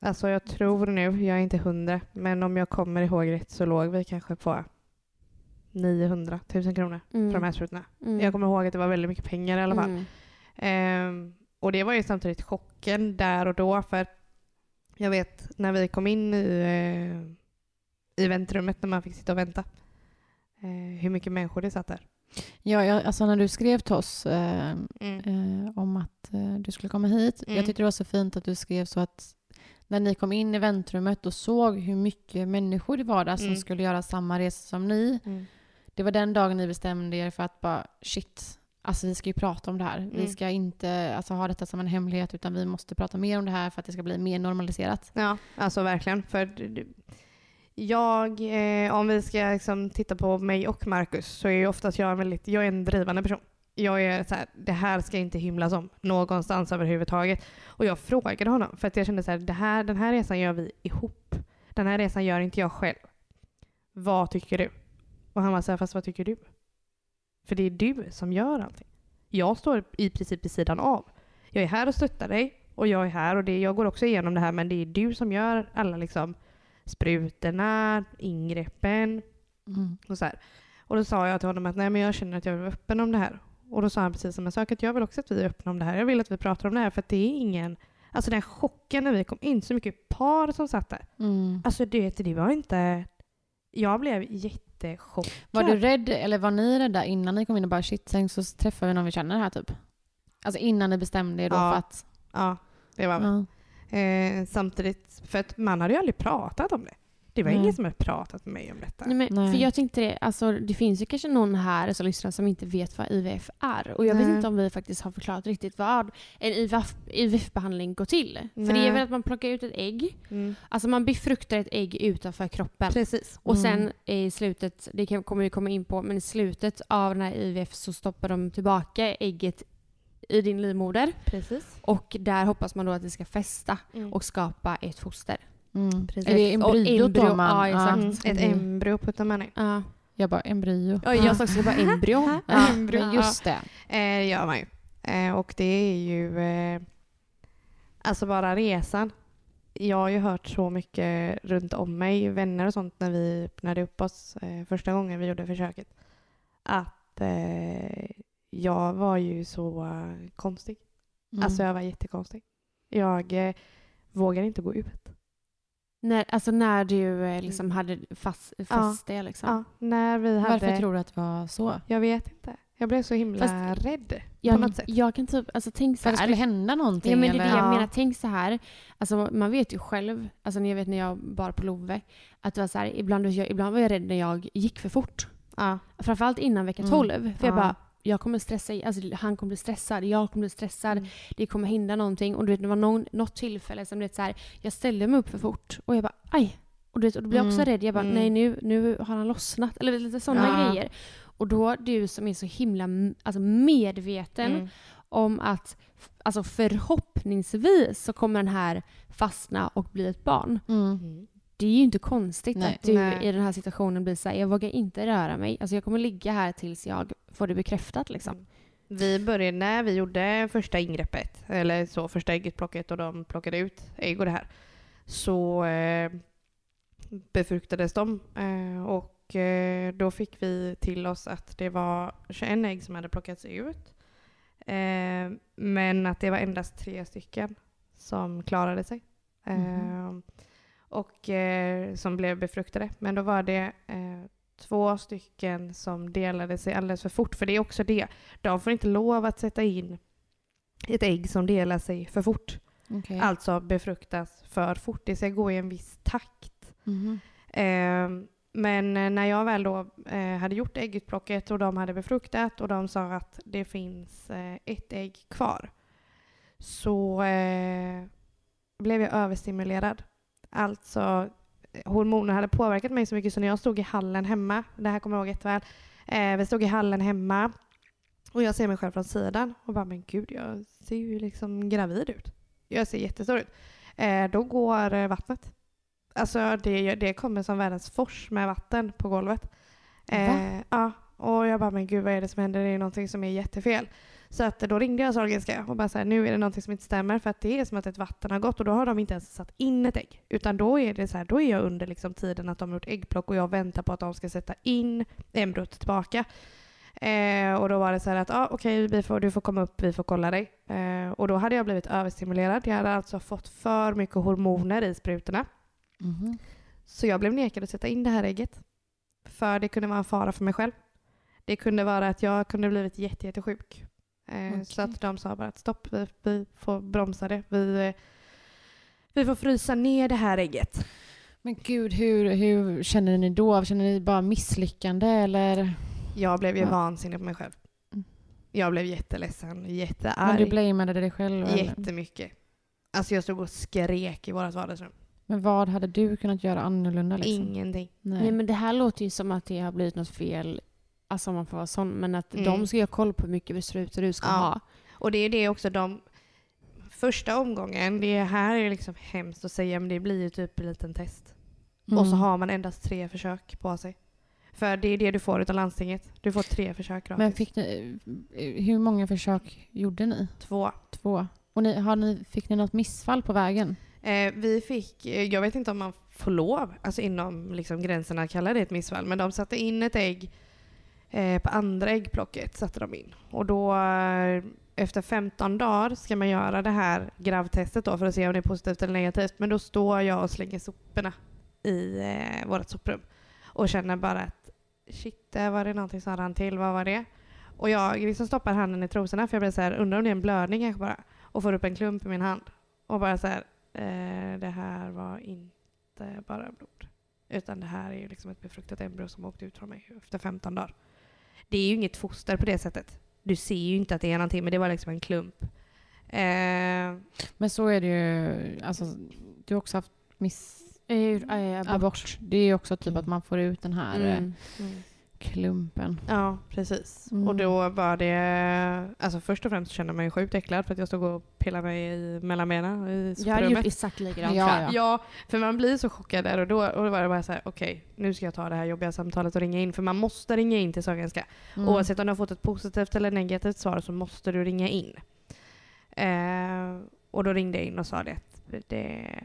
Alltså jag tror nu, jag är inte hundra, men om jag kommer ihåg rätt så låg vi kanske på 900 000 kronor mm, för de här sprutorna. mm, Jag kommer ihåg att det var väldigt mycket pengar i alla fall. mm, Ehm, och det var ju samtidigt chocken där och då för jag vet när vi kom in i, eh, i väntrummet när man fick sitta och vänta eh, hur mycket människor det satt där. Ja, jag, alltså när du skrev till oss eh, Mm. eh, om att eh, du skulle komma hit. Mm. Jag tyckte det var så fint att du skrev så att när ni kom in i väntrummet och såg hur mycket människor det var där som Mm. skulle göra samma resa som ni. Mm. Det var den dagen ni bestämde er för att bara shit, alltså vi ska ju prata om det här. Vi Mm. ska inte alltså, ha detta som en hemlighet utan vi måste prata mer om det här för att det ska bli mer normaliserat. Ja, alltså verkligen. För jag, eh, om vi ska liksom titta på mig och Marcus så är ju oftast jag en väldigt, jag är en drivande person. Jag är så här, det här ska inte hymlas om någonstans överhuvudtaget. Och jag frågade honom för att jag kände så här, det här, den här resan gör vi ihop. Den här resan gör inte jag själv. Vad tycker du? Och han var så här, fast vad tycker du? För det är du som gör allting. Jag står i princip vid sidan av. Jag är här och stöttar dig och jag är här och det, jag går också igenom det här men det är du som gör alla liksom sprutorna, ingreppen Mm. och så här. Och då sa jag till honom att nej men jag känner att jag vill vara öppen om det här. Och då sa han precis samma sak att jag vill också att vi är öppna om det här. Jag vill att vi pratar om det här för att det är ingen, alltså den chocken när vi kom in, så mycket par som satt där. Mm. Alltså du vet, det var inte, jag blev jättechockad. Var du rädd, eller var ni rädda innan ni kom in och bara shit, sen så träffar vi någon vi känner här typ? Alltså innan ni bestämde er då Ja. för att... Ja, det var vi. Ja. Eh, samtidigt, för att man hade ju aldrig pratat om det. Det var Nej. ingen som hade pratat med mig om detta. Nej, men, Nej. För jag tänkte det, alltså, det finns ju kanske någon här som lyssnar som inte vet vad IVF är. Och jag vet Nej. inte om vi faktiskt har förklarat riktigt vad en IVF IVF-behandling går till. För det Nej. är väl att man plockar ut ett ägg, Mm. alltså man befruktar ett ägg utanför kroppen. Precis. Och Mm. sen i slutet, det kommer vi komma in på, men i slutet av den här IVF så stoppar de tillbaka ägget i din livmoder. Precis. Och där hoppas man då att det ska fästa Mm. och skapa ett foster. Mm. Precis. Är det embryot då ja, exakt. Mm. Ett embryo. embryo puttar man in. Ja. Jag bara embryo. Ja, jag sa också bara embryo. <laughs> Ja, embryo. just det. Eh, gör man ju. Eh, och det är ju eh, alltså bara resan. Jag har ju hört så mycket runt om mig, vänner och sånt, när vi öppnade upp oss eh, första gången vi gjorde försöket. Att jag var ju så eh, konstig. Mm. Alltså jag var jättekonstig. Jag eh, vågar inte gå ut. När, alltså när du eh, liksom hade fast, fast det liksom. Ja, när vi hade... Varför tror du att det var så? Jag vet inte. Jag blev så himla Fast rädd på jag, något sätt. jag kan typ, alltså tänk så För att det här. skulle hända någonting? Ja men det är det jag Ja. menar. Tänk så här. Alltså man vet ju själv, alltså jag vet när jag bar på Love, att det var så här, ibland, ibland var jag rädd när jag gick för fort. Ja. Framförallt innan vecka Mm. 12. För jag Ja. bara, jag kommer stressa, alltså han kommer bli stressad, jag kommer bli stressad, Mm. det kommer hända någonting. Och du vet det var någon, något tillfälle som du vet så här, jag ställde mig upp för fort och jag bara aj. Och, du vet, och då blir jag också Mm. rädd. Jag bara Mm. nej nu, nu har han lossnat. Eller lite sådana Ja. grejer. Och då du som är så himla alltså medveten Mm. om att alltså förhoppningsvis så kommer den här fastna och bli ett barn. Mm. Mm. Det är ju inte konstigt Nej. att du Nej. i den här situationen blir så här, jag vågar inte röra mig. Alltså jag kommer ligga här tills jag får det bekräftat liksom. Mm. Vi började när vi gjorde första ingreppet, eller så första äggutplocket och de plockade ut ägg och det här, så eh, befruktades de eh, och eh, då fick vi till oss att det var 21 ägg som hade plockats ut. Eh, men att det var endast tre stycken som klarade sig. Eh, Mhm. Och eh, som blev befruktade. Men då var det eh, två stycken som delade sig alldeles för fort. För det är också det. De får inte lov att sätta in ett ägg som delar sig för fort. Okej. Alltså befruktas för fort. Det ska gå i en viss takt. Mhm. Eh, men när jag väl då eh, hade gjort äggutplocket och de hade befruktat och de sa att det finns eh, ett ägg kvar så eh, blev jag överstimulerad. Alltså eh, hormoner hade påverkat mig så mycket så när jag stod i hallen hemma, det här kommer jag ihåg jätteväl, eh, vi stod i hallen hemma och jag ser mig själv från sidan och bara men gud jag ser ju liksom gravid ut. Jag ser jättestor ut. Eh, då går eh, vattnet. Alltså det, det kommer som världens fors med vatten på golvet. Eh, ja, och jag bara, men gud vad är det som händer? Det är någonting som är jättefel. Så att då ringde jag Sahlgrenska och bara så här, nu är det någonting som inte stämmer för att det är som att ett vatten har gått och då har de inte ens satt in ett ägg. Utan då är det så här, då är jag under liksom tiden att de har gjort äggplock och jag väntar på att de ska sätta in embryot tillbaka. Eh, och då var det så här att, ah, okej, vi får, du får komma upp, vi får kolla dig. Eh, och då hade jag blivit överstimulerad. Jag hade alltså fått för mycket hormoner i sprutorna. Mhm. Så jag blev nekad att sätta in det här ägget. För det kunde vara en fara för mig själv. Det kunde vara att jag kunde blivit jätte, jättesjuk. Eh. Så att de sa bara att stopp, vi, vi får bromsa det. Vi, eh, vi får frysa ner det här ägget. Men gud, hur, hur känner ni då? Känner ni bara misslyckande eller? Jag blev ju Ja. vansinnig på mig själv. Mm. Jag blev jätteledsen, Men jättearg. du blameade dig själv? Eller? Jättemycket. Alltså jag stod och skrek i vårt vardagsrum. Men vad hade du kunnat göra annorlunda? Liksom? Ingenting. Nej. Nej men det här låter ju som att det har blivit något fel, alltså om man får vara sån, men att Mm. de ska ha koll på hur mycket besprutor du ska Ja. ha. Och det är det också de första omgången, det här är liksom hemskt att säga men det blir ju typ en liten test. Och så Mm. har man endast tre försök på sig. För det är det du får utav landstinget. Du får tre försök gratis. Men fick ni, hur många försök gjorde ni? Två. Två. Och ni, har ni, fick ni något missfall på vägen? Eh, vi fick, eh, jag vet inte om man får lov, alltså inom liksom gränserna att kalla det ett missfall, men de satte in ett ägg eh, på andra äggplocket. satte de in. Och då eh, efter 15 dagar ska man göra det här gravtestet då för att se om det är positivt eller negativt. Men då står jag och slänger soporna i eh, vårt soprum och känner bara att shit, där var det någonting som rann till. Vad var det? Och jag liksom stoppar handen i trosorna för jag blir så här, undrar om det är en blödning kanske bara. Och får upp en klump i min hand. Och bara så här, Eh, det här var inte bara blod. Utan det här är ju liksom ett befruktat embryo som åkte ut från mig efter 15 dagar. Det är ju inget foster på det sättet. Du ser ju inte att det är någonting, men det var liksom en klump. Eh, Men så är det ju, alltså, du har också haft miss... Eh, abort. abort. Det är ju också typ att man får ut den här eh, Mm. Klumpen. Ja, precis. Mm. Och då var det... Alltså först och främst kände jag mig sjukt äcklad för att jag stod och pillade mig i mellan benen i Jag hade gjort soprummet. exakt likadant Ja, jag. Ja, för man blir så chockad där och då, och då var det bara så här: okej, nu ska jag ta det här jobbiga samtalet och ringa in. För man måste ringa in till Sahlgrenska. Mm. Oavsett om du har fått ett positivt eller negativt svar så måste du ringa in. Eh, och då ringde jag in och sa det det,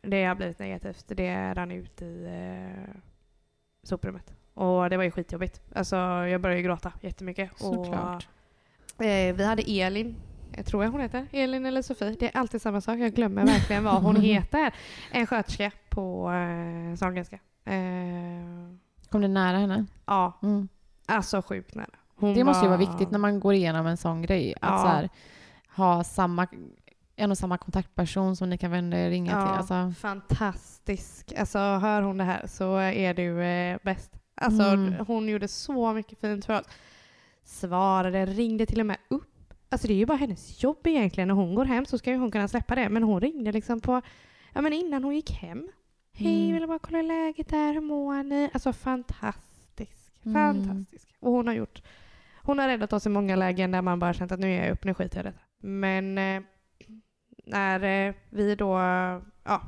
det har blivit negativt. Det rann ut i eh, soprummet. Och det var ju skitjobbigt. Alltså jag började ju gråta jättemycket. Såklart. Och, eh, vi hade Elin, jag tror jag hon heter, Elin eller Sofie. Det är alltid samma sak. Jag glömmer verkligen vad hon <laughs> heter. En sköterska på eh, Sahlgrenska. Eh, Kom det nära henne? ja, Mm. alltså sjukt nära. Hon Det måste ju vara var- viktigt när man går igenom en sån grej. Att Ja. så här, ha samma, en och samma kontaktperson som ni kan vända er ringa Ja, till. Alltså, fantastisk. Alltså hör hon det här så är du eh, bäst. Alltså Mm. hon gjorde så mycket fint för oss. Svarade, ringde till och med upp. Alltså det är ju bara hennes jobb egentligen. När hon går hem så ska ju hon kunna släppa det. Men hon ringde liksom på, ja men innan hon gick hem. Hej, Mm. vill bara kolla läget där, hur mår ni? Alltså fantastisk. Mm. Fantastisk. Och hon har gjort, hon har räddat oss i många lägen där man bara känt att nu är jag upp, nu skiter jag i detta. Men eh, när eh, vi då, ja,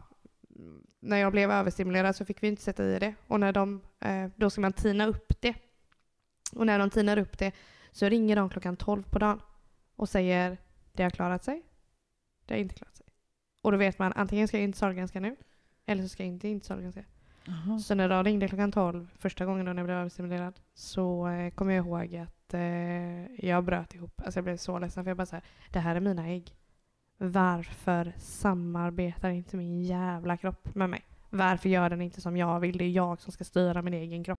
när jag blev överstimulerad så fick vi inte sätta i det. Och när de, eh, då ska man tina upp det. Och när de tinar upp det så ringer de klockan 12 på dagen och säger det har klarat sig, det har inte klarat sig. Och då vet man antingen ska jag in till Sahlgrenska nu eller så ska jag inte in till Sahlgrenska. Jaha. Så när de ringde klockan 12 första gången då när jag blev överstimulerad så eh, kom jag ihåg att eh, jag bröt ihop. Alltså jag blev så ledsen för jag bara så här, det här är mina ägg. Varför samarbetar inte min jävla kropp med mig? Varför gör den inte som jag vill? Det är jag som ska styra min egen kropp.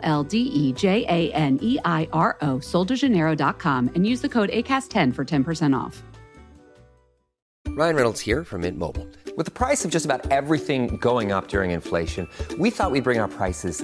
L D E J A N E I R O, soldejaneiro.com, and use the code ACAST10 for 10% off. Ryan Reynolds here from Mint Mobile. With the price of just about everything going up during inflation, we thought we'd bring our prices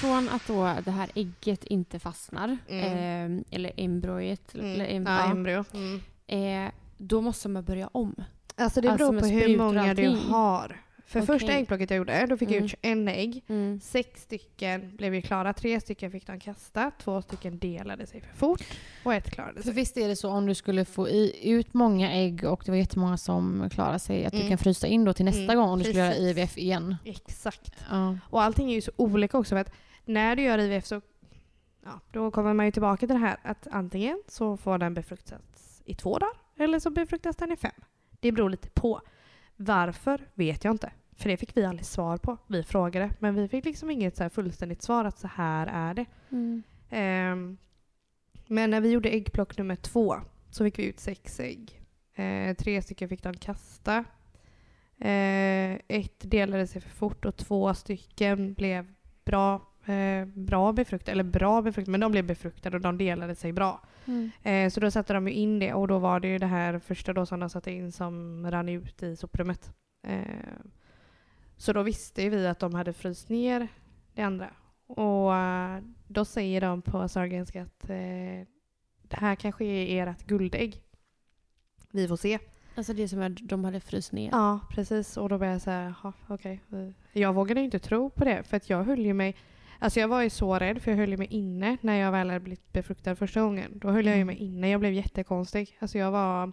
Från att då det här ägget inte fastnar, Mm. eh, eller embryot, eller em- Ja, embryo. Mm. eh, då måste man börja om. Alltså det Alltså beror med på hur många du allting. har. För Okej. första äggplocket jag gjorde, då fick jag Mm. ut 21 ägg. Mm. Sex stycken blev ju klara, tre stycken fick de kasta, två stycken delade sig för fort och ett klarade För sig. visst är det så om du skulle få i, ut många ägg och det var jättemånga som klarade sig att du Mm. kan frysa in då till nästa Mm, gång om du skulle göra precis. IVF igen. Exakt. Ja. Och allting är ju så olika också för att när du gör IVF så ja, då kommer man ju tillbaka till det här att antingen så får den befruktas i två dagar eller så befruktas den i fem. Det beror lite på. Varför vet jag inte. För det fick vi aldrig svar på. Vi frågade men vi fick liksom inget så fullständigt svar att så här är det. Mm. Ehm, men när vi gjorde äggplock nummer två så fick vi ut sex ägg. Eh, tre stycken fick de kasta. Eh, ett delade sig för fort och två stycken blev bra, eh, bra befruktade. Eller bra befruktade, men de blev befruktade och de delade sig bra. Mm. Eh, så då satte de ju in det och då var det ju det här första då som de satte in som rann ut i soprummet. Eh, så då visste vi att de hade fryst ner det andra. Och då säger de på Sahlgrenska att det här kanske är ert guldägg. Vi får se. Alltså det som de hade fryst ner. Ja, precis. Och då började jag säga, jaha, okej. Jag vågade inte tro på det för att jag höll ju mig Alltså jag var ju så rädd för jag höll mig inne när jag väl hade blivit befruktad första gången. Då höll jag ju mig inne. Jag blev jättekonstig. Alltså jag var...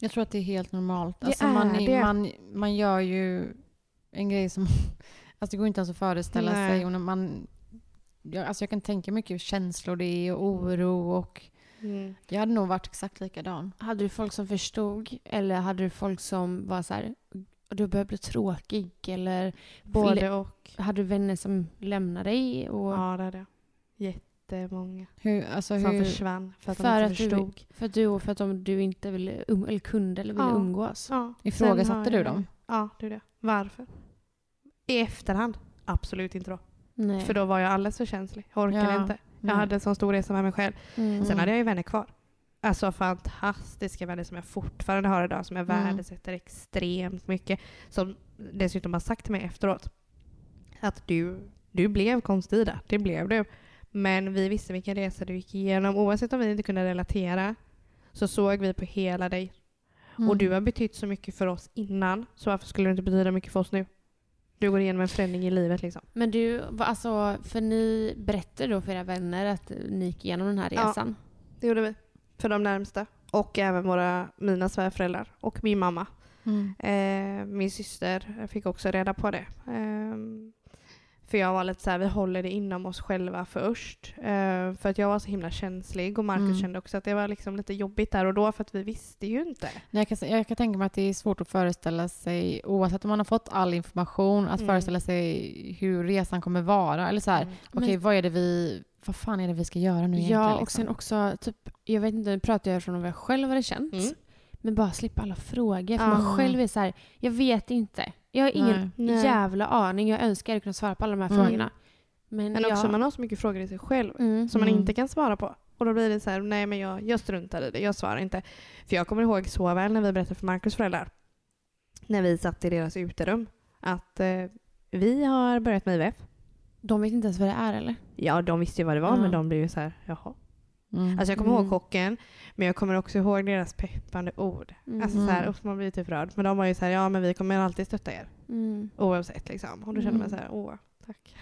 Jag tror att det är helt normalt. Det Alltså är man, det. Man, man gör ju en grej som... <laughs> Alltså det går inte ens att föreställa Nej. sig. Och man, jag, alltså jag kan tänka mycket känslor det är och oro och Mm. jag hade nog varit exakt likadan. Hade du folk som förstod eller hade du folk som var så här, du börjar bli tråkig eller Både och. hade du vänner som lämnade dig? Och, Ja, det hade jag. Jättemånga Hur, alltså som hur, försvann för att För de inte att du- förstod. För att du och för att de, du inte ville um, eller kunde eller ville Ja. umgås? Ja. Ifrågasatte du dem? Ja, det gjorde jag. Varför? I efterhand? Absolut inte då. Nej. För då var jag alldeles för känslig. Jag orkade Ja. inte. Jag Nej. hade en sån stor resa med mig själv. Mm. Sen hade jag ju vänner kvar. Alltså fantastiska vänner som jag fortfarande har idag, som jag Mm. värdesätter extremt mycket. Som dessutom har sagt till mig efteråt att du, du blev konstig Ida, det blev du. Men vi visste vilken resa du gick igenom. Oavsett om vi inte kunde relatera så såg vi på hela dig. Mm. Och du har betytt så mycket för oss innan, så varför skulle du inte betyda mycket för oss nu? Du går igenom en förändring i livet liksom. Men du, alltså, för ni berättade då för era vänner att ni gick igenom den här Ja. resan? Det gjorde vi. För de närmsta. Och även våra, mina svärföräldrar och min mamma. Mm. Eh, min syster fick också reda på det. Ehm, för jag var lite så här, vi håller det inom oss själva först. Eh, för att jag var så himla känslig och Markus Mm. kände också att det var liksom lite jobbigt där och då för att vi visste ju inte. Nej, Jag kan, jag kan tänka mig att det är svårt att föreställa sig, oavsett om man har fått all information, att Mm. föreställa sig hur resan kommer vara. Eller så här, Mm. okej Men- vad är det vi, vad fan är det vi ska göra nu egentligen? Ja, och liksom? sen också, typ, jag vet inte, nu pratar jag från vad jag själv hade känt. Mm. Men bara slippa alla frågor. För Ja. man själv är så här, jag vet inte. Jag har ingen Nej. Jävla aning. Jag önskar jag hade kunnat svara på alla de här Mm. frågorna. Men, Men jag, också man har så mycket frågor i sig själv mm. som man Mm. inte kan svara på. Och då blir det så här, nej men jag, jag struntar i det, jag svarar inte. För jag kommer ihåg så väl när vi berättade för Markus föräldrar, när vi satt i deras uterum, att eh, vi har börjat med IVF. De vet inte ens vad det är eller? Ja, de visste ju vad det var, Ja. men de blev ju så här, jaha. Mm. Alltså jag kommer Mm. ihåg chocken, men jag kommer också ihåg deras peppande ord. Mm. Alltså så här, Mm. uff, man blir typ rörd. Men de var ju så här, ja men vi kommer alltid stötta er. Mm. Oavsett liksom. Och då kände man så Mm. här, åh, tack.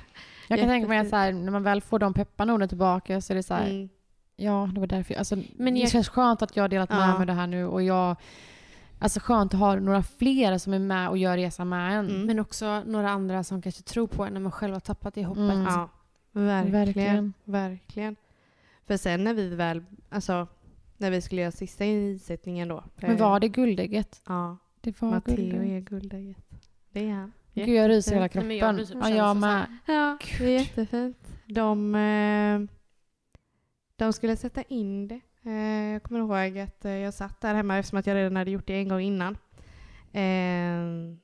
jag kan tänka mig att jättefint. så här, när man väl får de peppande orden tillbaka så är det så här, Mm. ja det var därför, alltså, Men det jag- känns skönt att jag har delat med Ja. mig det här nu och jag, alltså skönt att ha några fler som är med och gör resan med en. Mm. Men också några andra som kanske tror på en när man själv har tappat det hoppet. Mm. Ja, verkligen. Verkligen. verkligen. För sen när vi väl, alltså när vi skulle göra sista insättningen då. Men var det guldägget? Ja, Det var Matteo guldägget. är guldägget. Det är han. Gud jag ryser i hela Nej, kroppen. men jag så ja, jag med. Ja, det är jättefint. De, eh, de skulle sätta in det. Eh, jag kommer ihåg att eh, jag satt där hemma eftersom att jag redan hade gjort det en gång innan. Eh,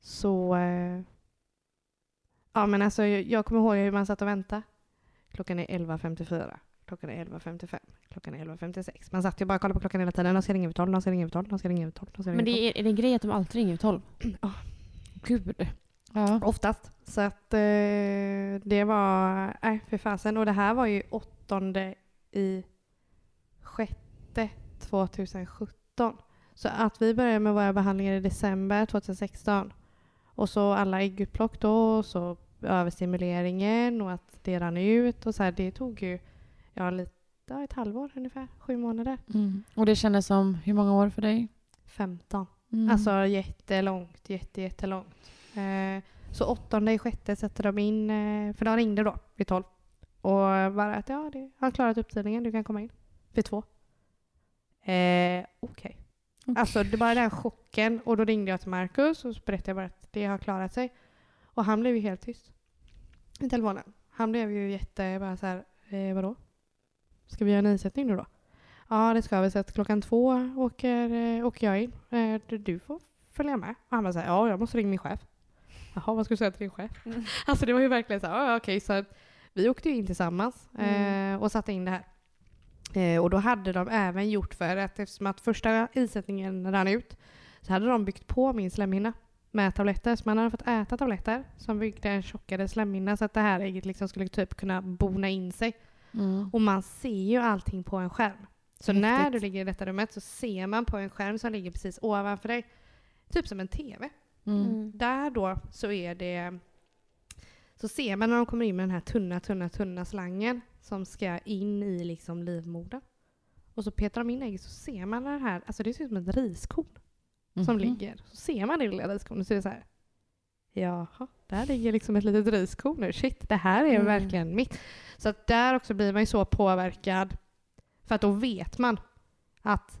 så... Eh, ja men alltså jag, kommer ihåg hur man satt och väntade. Klockan är 11.54. Klockan är 11.55. Klockan är 11.56. Man satt ju bara och kollade på klockan hela tiden. De ska ringa vid 12, de ska ringa vid 12, de ska ringa vid 12, de ska ringa Men 12. det är, är det en grej att de alltid ringer vid tolv? <clears throat> Gud. Ja. Oftast. Så att eh, det var, nej för fasen. Och det här var ju åttonde i 2017. Så att vi började med våra behandlingar i december 2016. Och så alla äggutplock då och så överstimuleringen och att det rann ut och så här. Det tog ju, ja lite, ett halvår ungefär, sju månader. Mm. Och det kändes som, hur många år för dig? 15. Mm. Alltså jättelångt, jätte, jättelångt. Eh, så åttonde i sjätte sätter de in, eh, för de ringde då vid tolv. Och bara att ja, det har klarat upptidningen, du kan komma in. Vid två. Eh, Okej. Alltså det var den chocken och då ringde jag till Marcus och så berättade jag bara att det har klarat sig. Och han blev ju helt tyst i telefonen. Han blev ju jätte, bara så här, eh, vadå? Ska vi göra en insättning nu då? Ja, det ska vi. Så att klockan två åker, eh, åker jag in. Eh, du, får följa med. Och han bara så här, ja, jag måste ringa min chef. Jaha, vad ska du säga till din chef? <laughs> Alltså det var ju verkligen så här, ja, okej, så att vi åkte ju in tillsammans eh, och satte in det här. Eh, och då hade de även gjort för att eftersom att första insättningen rann ut så hade de byggt på min slemhinna med tabletter. Så man hade fått äta tabletter som byggde en tjockare slemhinna så att det här ägget liksom skulle typ kunna bona in sig. Mm. Och man ser ju allting på en skärm. Så Häftigt. när du ligger i detta rummet så ser man på en skärm som ligger precis ovanför dig, typ som en TV. Mm. Mm. Där då så är det så ser man när de kommer in med den här tunna, tunna, tunna slangen som ska in i liksom livmodern. Och så petar de in ägget så ser man den här, alltså det ser ut som ett riskorn som Mhm. ligger. Så ser man det lilla riskornet så är det så här. Jaha, där ligger liksom ett litet riskorn nu. Shit, det här är Mm. verkligen mitt. Så att där också blir man ju så påverkad. För att då vet man att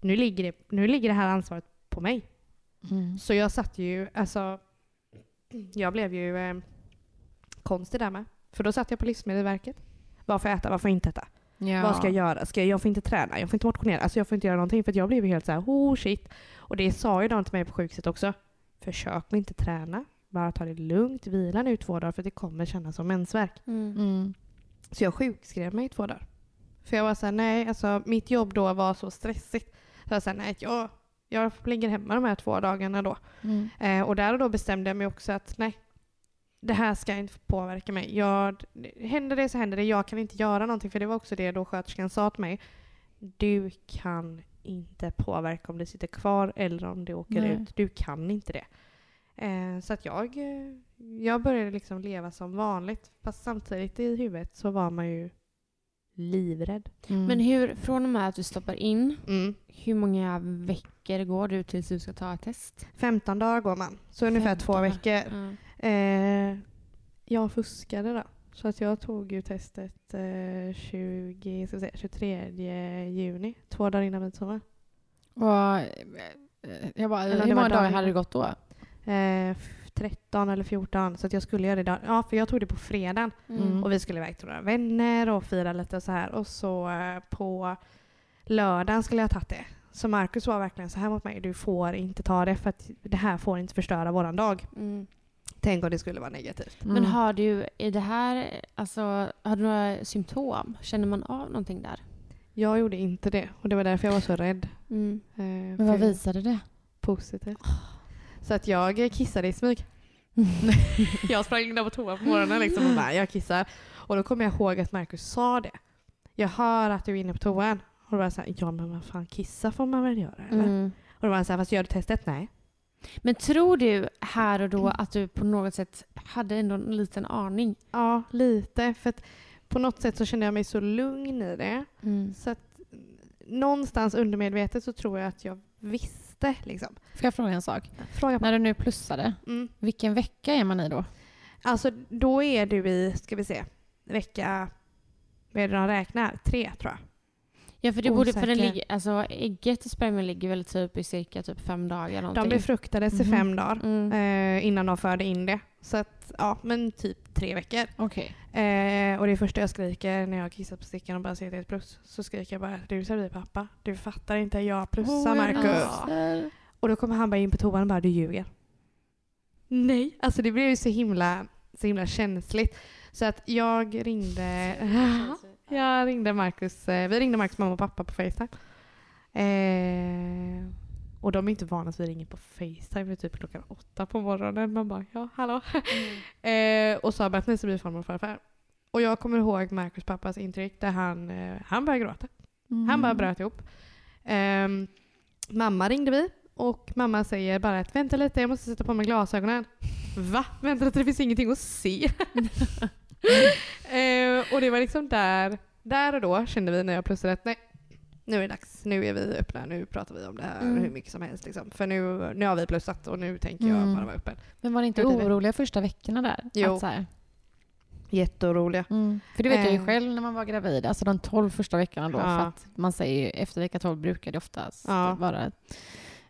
nu ligger det, nu ligger det här ansvaret på mig. Mm. Så jag satt ju, alltså, jag blev ju eh, konstig där med. För då satt jag på Livsmedelsverket. Vad får jag äta, vad får jag inte äta? Ja. Vad ska jag göra? Ska jag, jag får inte träna, jag får inte motionera, alltså jag får inte göra någonting för att jag blev helt så här, oh shit. Och det sa ju de till mig på sjukhuset också. Försök att inte träna, bara ta det lugnt, vila nu två dagar för det kommer kännas som mensvärk. Mm. Mm. Så jag sjukskrev mig i två dagar. För jag var såhär, nej, alltså mitt jobb då var så stressigt. Så jag sa nej, jag, jag ligger hemma de här två dagarna då. Mm. Eh, och där och då bestämde jag mig också att nej, det här ska inte påverka mig. Jag, händer det så händer det. Jag kan inte göra någonting. För det var också det då sköterskan sa till mig. Du kan inte påverka om du sitter kvar eller om du åker Nej. ut. Du kan inte det. Eh, så att jag, eh, jag började liksom leva som vanligt. Fast samtidigt i huvudet så var man ju livrädd. Mm. Men hur, från och med att du stoppar in, Mm. hur många veckor går du tills du ska ta ett test? 15 dagar går man. Så ungefär 15 två veckor. Ja. Eh, jag fuskade då. Så att jag tog ju testet eh, 20, ska säga, 23 juni. Två dagar innan midsommar. Och, eh, jag bara, hur många dagar hade det gått då? Eh, f- 13 eller 14. Så att jag skulle göra det idag. Ja, för jag tog det på fredagen. Mm. Och vi skulle iväg till några vänner och fira lite och så här. Och så eh, på lördagen skulle jag ha tagit det. Så Marcus var verkligen så här mot mig. Du får inte ta det för att det här får inte förstöra våran dag. Mm. Tänk om det skulle vara negativt. Men Mm. har du, är det här, alltså, har du några symptom? Känner man av någonting där? Jag gjorde inte det. Och det var därför jag var så rädd. Mm. Eh, Men vad visade det? Positivt. Så att jag kissade i smyg. <laughs> jag sprang in där på toa på morgonen liksom och bara, jag kissar. Och då kommer jag ihåg att Marcus sa det. Jag hör att du är inne på toan. Och då var jag såhär, ja men vad fan kissa får man väl göra eller? Mm. Och då var han såhär, fast gör du testet? Nej. Men tror du här och då att du på något sätt hade ändå en liten aning? Ja, lite. För att på något sätt så kände jag mig så lugn i det. Mm. Så att mm, någonstans undermedvetet så tror jag att jag visste liksom. Får jag fråga en sak? Fråga på. När du nu plussade, Mm. vilken vecka är man i då? Alltså då är du i, ska vi se, vecka, vad är det de räknar? Tre tror jag. Ja, för det borde, för den ligger, alltså ägget och spermien ligger väl typ i cirka typ fem dagar någonting. De befruktades i Mhm. fem dagar Mm. eh, innan de förde in det. Så att, ja, men typ tre veckor. Okej. Eh, och det första jag skriker när jag har kissat på stickan och bara ser att det är ett plus, så skriker jag bara du ser vi pappa. Du fattar inte, jag plussar Marcus. Och då kommer han bara in på toan och bara du ljuger. Nej, alltså det blev ju så himla, så himla känsligt. Så att jag ringde, jag ringde Marcus, eh, vi ringde Marcus mamma och pappa på Facetime. Eh, och de är inte vana att vi ringer på Facetime typ klockan åtta på morgonen. Man bara ja, hallå. <laughs> eh, och sa bara att ni ska bli farmor och farfar. Och jag kommer ihåg Marcus pappas intryck där han, eh, han började gråta. Mm. Han bara bröt ihop. Ehm, mamma ringde vi och mamma säger bara att vänta lite, jag måste sätta på mig glasögonen. <laughs> Va? Vänta lite, det finns ingenting att se. <laughs> <laughs> Ehm, och det var liksom där, där och då kände vi när jag plussade att nej, nu är det dags. Nu är vi öppna. Nu pratar vi om det här Mm. hur mycket som helst. Liksom. För nu, nu har vi plussat och nu tänker jag Mm. bara vara öppen. Men var ni inte oroliga första veckorna där? Jo. Att så här, Jätteoroliga. mm. För det vet jag ju Eh. själv när man var gravid, alltså de 12 första veckorna då. Ja. För att man säger ju efter vecka 12 brukar det oftast Ja. vara...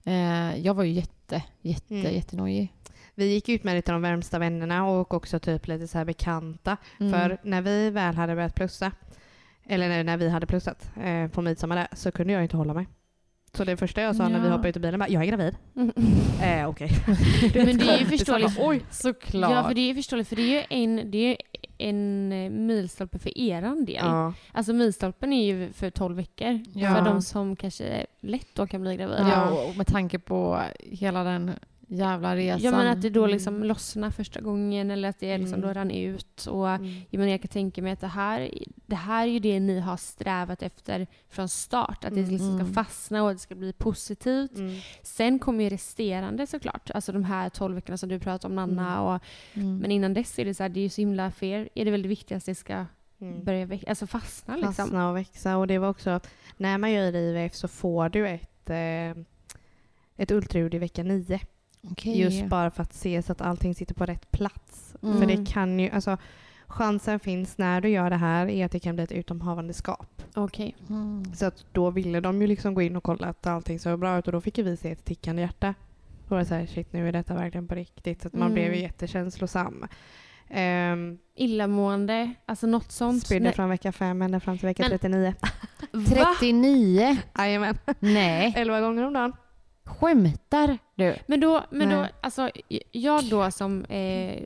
Eh, jag var ju jätte, jätte, Mm. jättenojig. Vi gick ut med det till de värmsta vännerna och också typ lite så här bekanta. Mm. För när vi väl hade börjat plussa, eller när, när vi hade plussat eh, på midsommar där, så kunde jag inte hålla mig. Så det första jag sa när vi Ja. hoppade ut i bilen var jag är gravid. Mm. Eh, Okej. <laughs> Men det är ju förståeligt. Oj. Såklart. Ja, för det är ju förståeligt. För det är ju en, det är en eh, milstolpe för eran del. Ja. Alltså milstolpen är ju för 12 veckor. Ja. För de som kanske lätt då kan bli gravida. Ja, och med tanke på hela den jävla resan. Ja men att det då liksom Mm. lossnar första gången eller att det liksom Mm. då rann ut. Och Mm. jag, kan tänka mig att det här, det här är ju det ni har strävat efter från start. Att det Mm. liksom ska Mm. fastna och att det ska bli positivt. Mm. Sen kommer ju resterande såklart. Alltså de här 12 veckorna som du pratar om Nanna. Och, men innan dess är det så här, det är ju så himla för er är det väl det viktigaste att det ska börja växa, alltså fastna liksom. Fastna och växa. Och det var också, när man gör IVF så får du ett, eh, ett ultraljud i vecka nio. Okej. Just bara för att se så att allting sitter på rätt plats. Mm. För det kan ju, alltså chansen finns när du gör det här är att det kan bli ett utomhavandeskap. Okej. Mm. Så att då ville de ju liksom gå in och kolla att allting såg bra ut och då fick vi se ett tickande hjärta. Då var det så här, shit nu är detta verkligen på riktigt. Så att man Mm. blev ju jättekänslosam. Um, Illamående, alltså något sånt. spydde från vecka fem ända fram till vecka Men- 39. <laughs> Va? 39? Jajamän. Nej. <laughs> 11 gånger om dagen. Skämtar du? Men då, men då alltså, jag då som eh,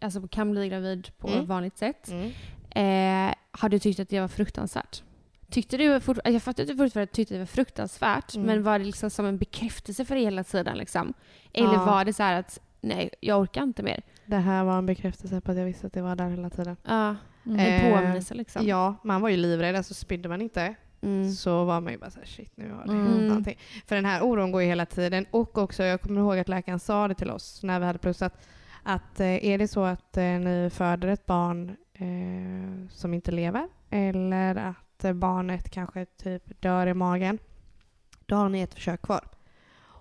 alltså kan bli gravid på Mm. vanligt sätt eh, hade tyckt att det var fruktansvärt. Tyckte du, fort, jag fattar att du fortfarande tyckte det var fruktansvärt, Mm. men var det liksom som en bekräftelse för dig hela tiden? Liksom? Eller Ja. var det så här att nej, jag orkar inte mer? Det här var en bekräftelse på att jag visste att det var där hela tiden. Ja, en Eh, påminnelse liksom. Ja, man var ju livrädd. Alltså spydde man inte Mm. så var man ju bara såhär shit nu har det Mm. hänt någonting. För den här oron går ju hela tiden. Och också, jag kommer ihåg att läkaren sa det till oss när vi hade plussat. Att eh, är det så att eh, ni föder ett barn eh, som inte lever eller att eh, barnet kanske typ dör i magen. Då har ni ett försök kvar.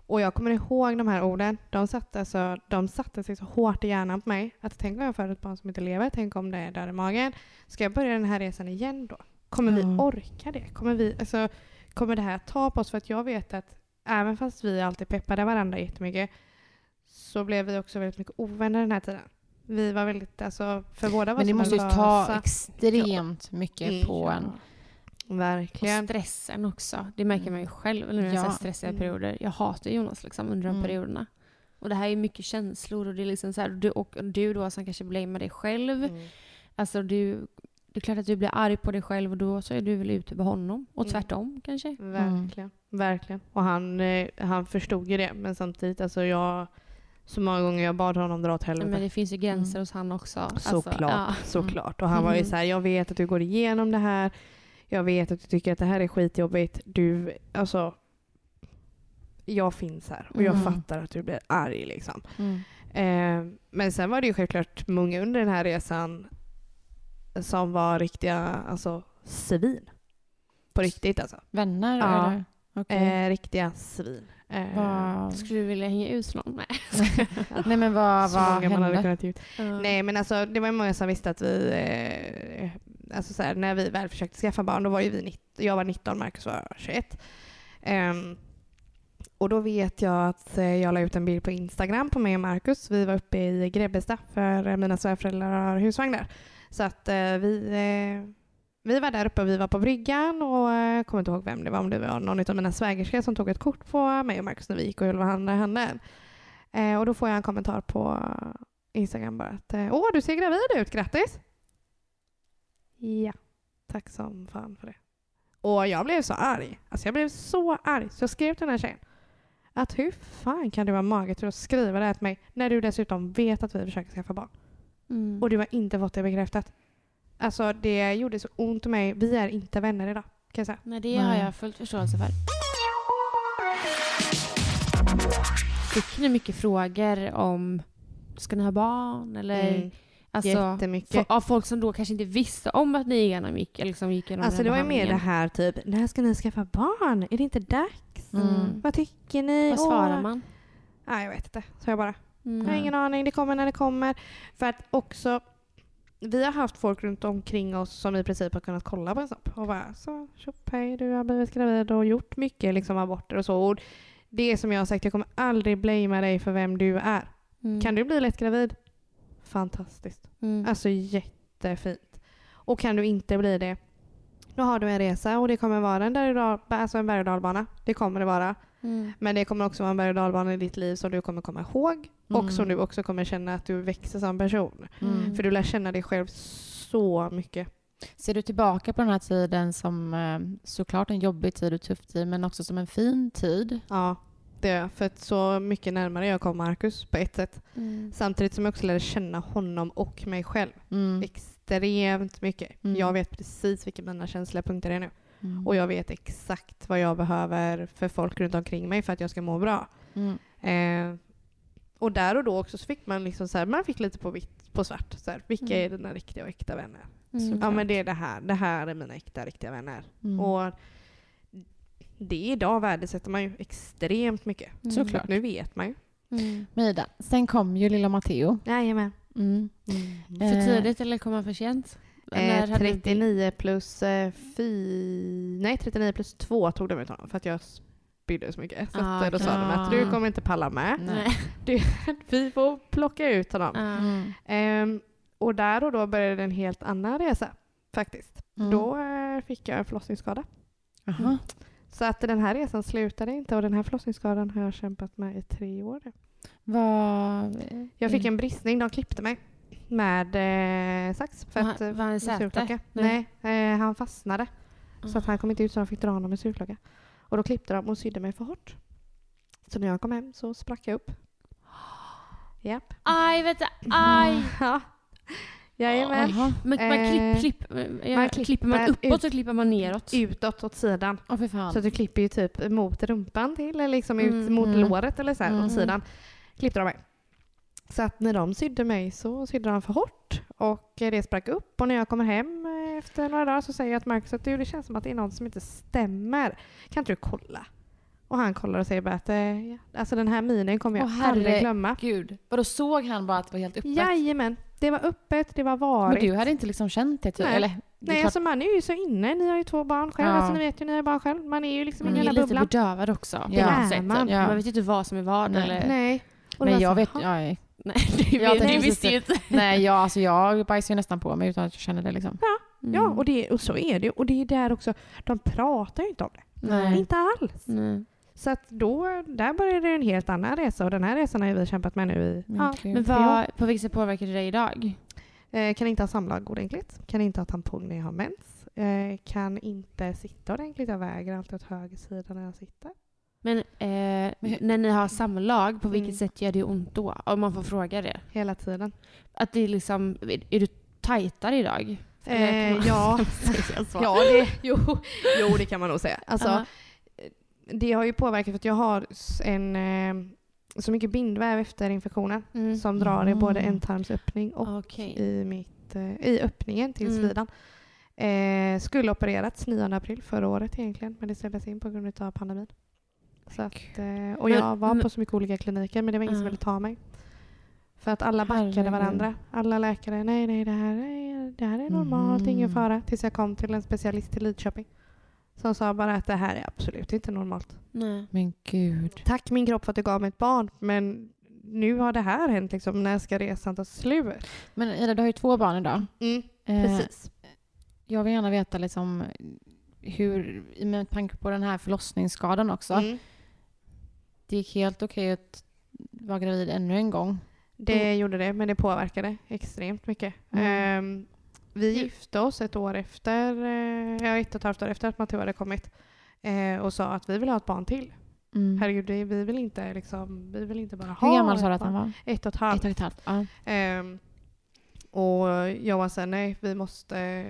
Och jag kommer ihåg de här orden. De satte, alltså, de satte sig så hårt i hjärnan på mig. Att tänk om jag föder ett barn som inte lever. Tänk om det dör i magen. Ska jag börja den här resan igen då? Kommer vi Ja. orka det? Kommer, vi, alltså, kommer det här ta på oss? För att jag vet att även fast vi alltid peppade varandra jättemycket så blev vi också väldigt mycket ovänner den här tiden. Vi var väldigt, alltså för båda var Men det måste ju ta extremt mycket Mm. på en. Och Verkligen. stressen också. Det märker man ju själv när det är Ja. stressiga Mm. perioder. Jag hatar Jonas liksom under de Mm. perioderna. Och det här är mycket känslor och det är liksom så här, du, och du då som kanske blamear dig själv. Mm. Alltså du, det är klart att du blir arg på dig själv och då så är du väl ute på honom. Och Mm. tvärtom kanske. Verkligen. Verkligen. Och han, eh, han förstod ju det. Men samtidigt, alltså jag... Så många gånger jag bad honom dra åt helvete. Men det finns ju gränser Mm. hos han också. Alltså, Såklart, ja. såklart. Och han var ju Mm. så här, jag vet att du går igenom det här. Jag vet att du tycker att det här är skitjobbigt. Du, alltså. Jag finns här och jag Mm. fattar att du blir arg liksom. Mm. Eh, men sen var det ju självklart många under den här resan som var riktiga, alltså svin. På riktigt alltså. Vänner? Ja. Eller? Okej. Eh, riktiga svin. Eh, Vad- Skulle du vilja hänga ut någon? Nej. <laughs> Nej men vad, så vad många man hade hände? Ja. Nej men alltså det var ju många som visste att vi, eh, alltså så här, när vi väl försökte skaffa barn då var ju vi 19, jag var 19, Marcus var 21. Ehm, och då vet jag att eh, jag la ut en bild på Instagram på mig och Marcus. Vi var uppe i Grebbestad för eh, mina svärföräldrar har husvagn där. Så att eh, vi, eh, vi var där uppe och vi var på bryggan och eh, kommer inte ihåg vem det var, om det var någon av mina svägerskor som tog ett kort på mig och Marcus när vi gick och höll varandra i handen. Eh, och då får jag en kommentar på Instagram bara att eh, åh du ser gravid ut, grattis! Ja, tack som fan för det. Och jag blev så arg. Alltså jag blev så arg så jag skrev till den här tjejen att hur fan kan du ha mage till att skriva det här till mig när du dessutom vet att vi försöker skaffa barn Mm. och du har inte fått det bekräftat. Alltså det gjorde så ont i mig. Vi är inte vänner idag kan jag säga. Nej, det har jag fullt förståelse för. Fick ni mycket frågor om ska ni ha barn? Eller Mm. alltså, Jättemycket. av folk som då kanske inte visste om att ni igenom gick, eller liksom gick igenom Alltså det var ju mer det här typ, när ska ni skaffa barn? Är det inte dags? Mm. Vad tycker ni? Vad svarar man? Nej, jag vet inte. Så jag bara. Mm. Jag har ingen aning, det kommer när det kommer. För att också, vi har haft folk runt omkring oss som i princip har kunnat kolla på en snopp och bara så tjopp hej du har blivit gravid och gjort mycket liksom aborter och så. Och det är som jag har sagt, jag kommer aldrig blamea dig för vem du är. Mm. Kan du bli lätt gravid? Fantastiskt. Mm. Alltså jättefint. Och kan du inte bli det, då har du en resa och det kommer vara en, alltså en berg och dalbana. Det kommer det vara. Mm. Men det kommer också vara en berg och dalbana i ditt liv som du kommer komma ihåg Mm. och som du också kommer känna att du växer som person. Mm. För du lär känna dig själv så mycket. Ser du tillbaka på den här tiden som eh, såklart en jobbig tid och tuff tid men också som en fin tid? Ja, Det är jag, för att så mycket närmare jag kom Marcus på ett sätt. Mm. Samtidigt som jag också lärde känna honom och mig själv Mm. extremt mycket. Jag vet precis vilka mina känsliga punkter är nu. Mm. Och jag vet exakt vad jag behöver för folk runt omkring mig för att jag ska må bra. Mm. Eh, och där och då också så fick man liksom så här, man fick lite på vitt på svart. Så här, vilka Mm. är dina riktiga och äkta vänner? Mm. Ja men det är det här. Det här är mina äkta riktiga vänner. Mm. Och det idag värdesätter man ju extremt mycket. Mm. Såklart. Nu vet man ju. Mm. Men Ida, sen kom ju lilla Matteo. Jajamän. Mm. För Eh, tidigt eller kom han för sent? Eh, hade du- 39 plus eh, fy... Nej, 39 plus 2 tog de ut honom för att jag spydde så mycket. Så Ah, att, eh, då sa de att du kommer inte palla med. Nej. <laughs> Vi får plocka ut honom. Ah. Mm. Ehm, och där och då började en helt annan resa faktiskt. Mm. Då eh, fick jag en förlossningsskada. Aha. Så att den här resan slutade inte och den här förlossningsskadan har jag kämpat med i tre år nu. Vad... Jag fick en bristning, de klippte mig med eh, sax. För att, eh, var han surklocka. Nej. Nej, eh, han fastnade. Så Ah. att han kom inte ut så de fick dra honom med surklocka. Och då klippte de och sydde mig för hårt. Så när jag kom hem så sprack jag upp. <gasps> Japp. Aj, vet du, aj! <laughs> Ja. Jajamän. Men man Eh, klipp, klipp, ja, man klipper man uppåt ut- så klipper man neråt. Utåt åt sidan. Fan. Så du klipper ju typ mot rumpan till eller liksom ut Mm, mot mm. låret eller så här Mm. åt sidan. Klippte de mig. Så att när de sydde mig så sydde de för hårt och det sprack upp och när jag kommer hem eh, efter några dagar så säger jag till Marcus att du, det känns som att det är något som inte stämmer. Kan inte du kolla? Och han kollar och säger bara att eh, alltså den här minen kommer jag Åh, aldrig glömma. Gud. Vadå såg han bara att det var helt öppet? Jajamän, det var öppet, det var Men varit. du hade inte liksom känt det? Typ. Nej. Eller, det är Nej, klart- alltså man är ju så inne. Ni har ju två barn själv. Ja. Alltså, ni vet ju, ni har barn själv. Man är ju liksom Mm. i Man den är här lite bubblan. bedövad också. Ja. något Är man. Ja. Man vet ju inte vad som är vad. Nej. Eller... Nej. Och det men jag så, vet... Ja, <laughs> Nej, Jag vet, det tänkte visste ju inte. nej, jag, alltså, jag bajsar ju nästan på mig utan att jag känner det liksom. Ja, och, det, och så är det. Och det är där också, de pratar ju inte om det. Nej. Inte alls. Nej. Så att då, där började en helt annan resa och den här resan har vi kämpat med nu i ja. Men vad, på vilket sätt påverkar det dig idag? eh, Kan inte ha samlag ordentligt. Kan inte ha tampong när jag har mens. Eh, kan inte sitta ordentligt. Jag väger alltid åt höger sida när jag sitter. Men eh, när ni har samlag, på vilket Mm. sätt gör det ont då? Om man får fråga det. Hela tiden. Att det är liksom, är du tajtare idag? Eh, ja. <laughs> ja, det, <laughs> jo, jo, det kan man nog säga. Alltså, Ja. Det har ju påverkat för att jag har en, eh, så mycket bindväv efter infektionen Mm. som drar i både Mm. ändtarmsöppning och Okej. i, mitt, eh, i öppningen till Mm. slidan. Eh, skulle opererats 9 april förra året egentligen men det ställdes in på grund av pandemin. Så att, eh, och Men- jag var på så mycket olika kliniker men det var ingen som ville ta mig. För att alla backade Herregud. varandra. Alla läkare, nej nej det här är, det här är normalt, ingen Mhm. fara. Tills jag kom till en specialist i Lidköping. Som sa bara att det här är absolut inte normalt. Nej. Men gud. Tack min kropp för att du gav mig ett barn men nu har det här hänt liksom. När ska resan ta slut? Men Ida, du har ju två barn idag. Mm, Eh, precis. Jag vill gärna veta liksom hur, med tanke på den här förlossningsskadan också. Mm. Det gick helt okej att vara gravid ännu en gång. Det gjorde det, men det påverkade extremt mycket. Mm. Ehm, vi gifte oss ett år efter, eh, ja, ett och ett halvt år efter att Matteo hade kommit eh, och sa att vi vill ha ett barn till. Mm. Herregud, vi vill inte, liksom, vi vill inte bara ha Hur gammal sa du ett att han var? Ett och ett Ett halvt. och ett halvt? Ja. Ehm, och jag var såhär, nej, vi måste,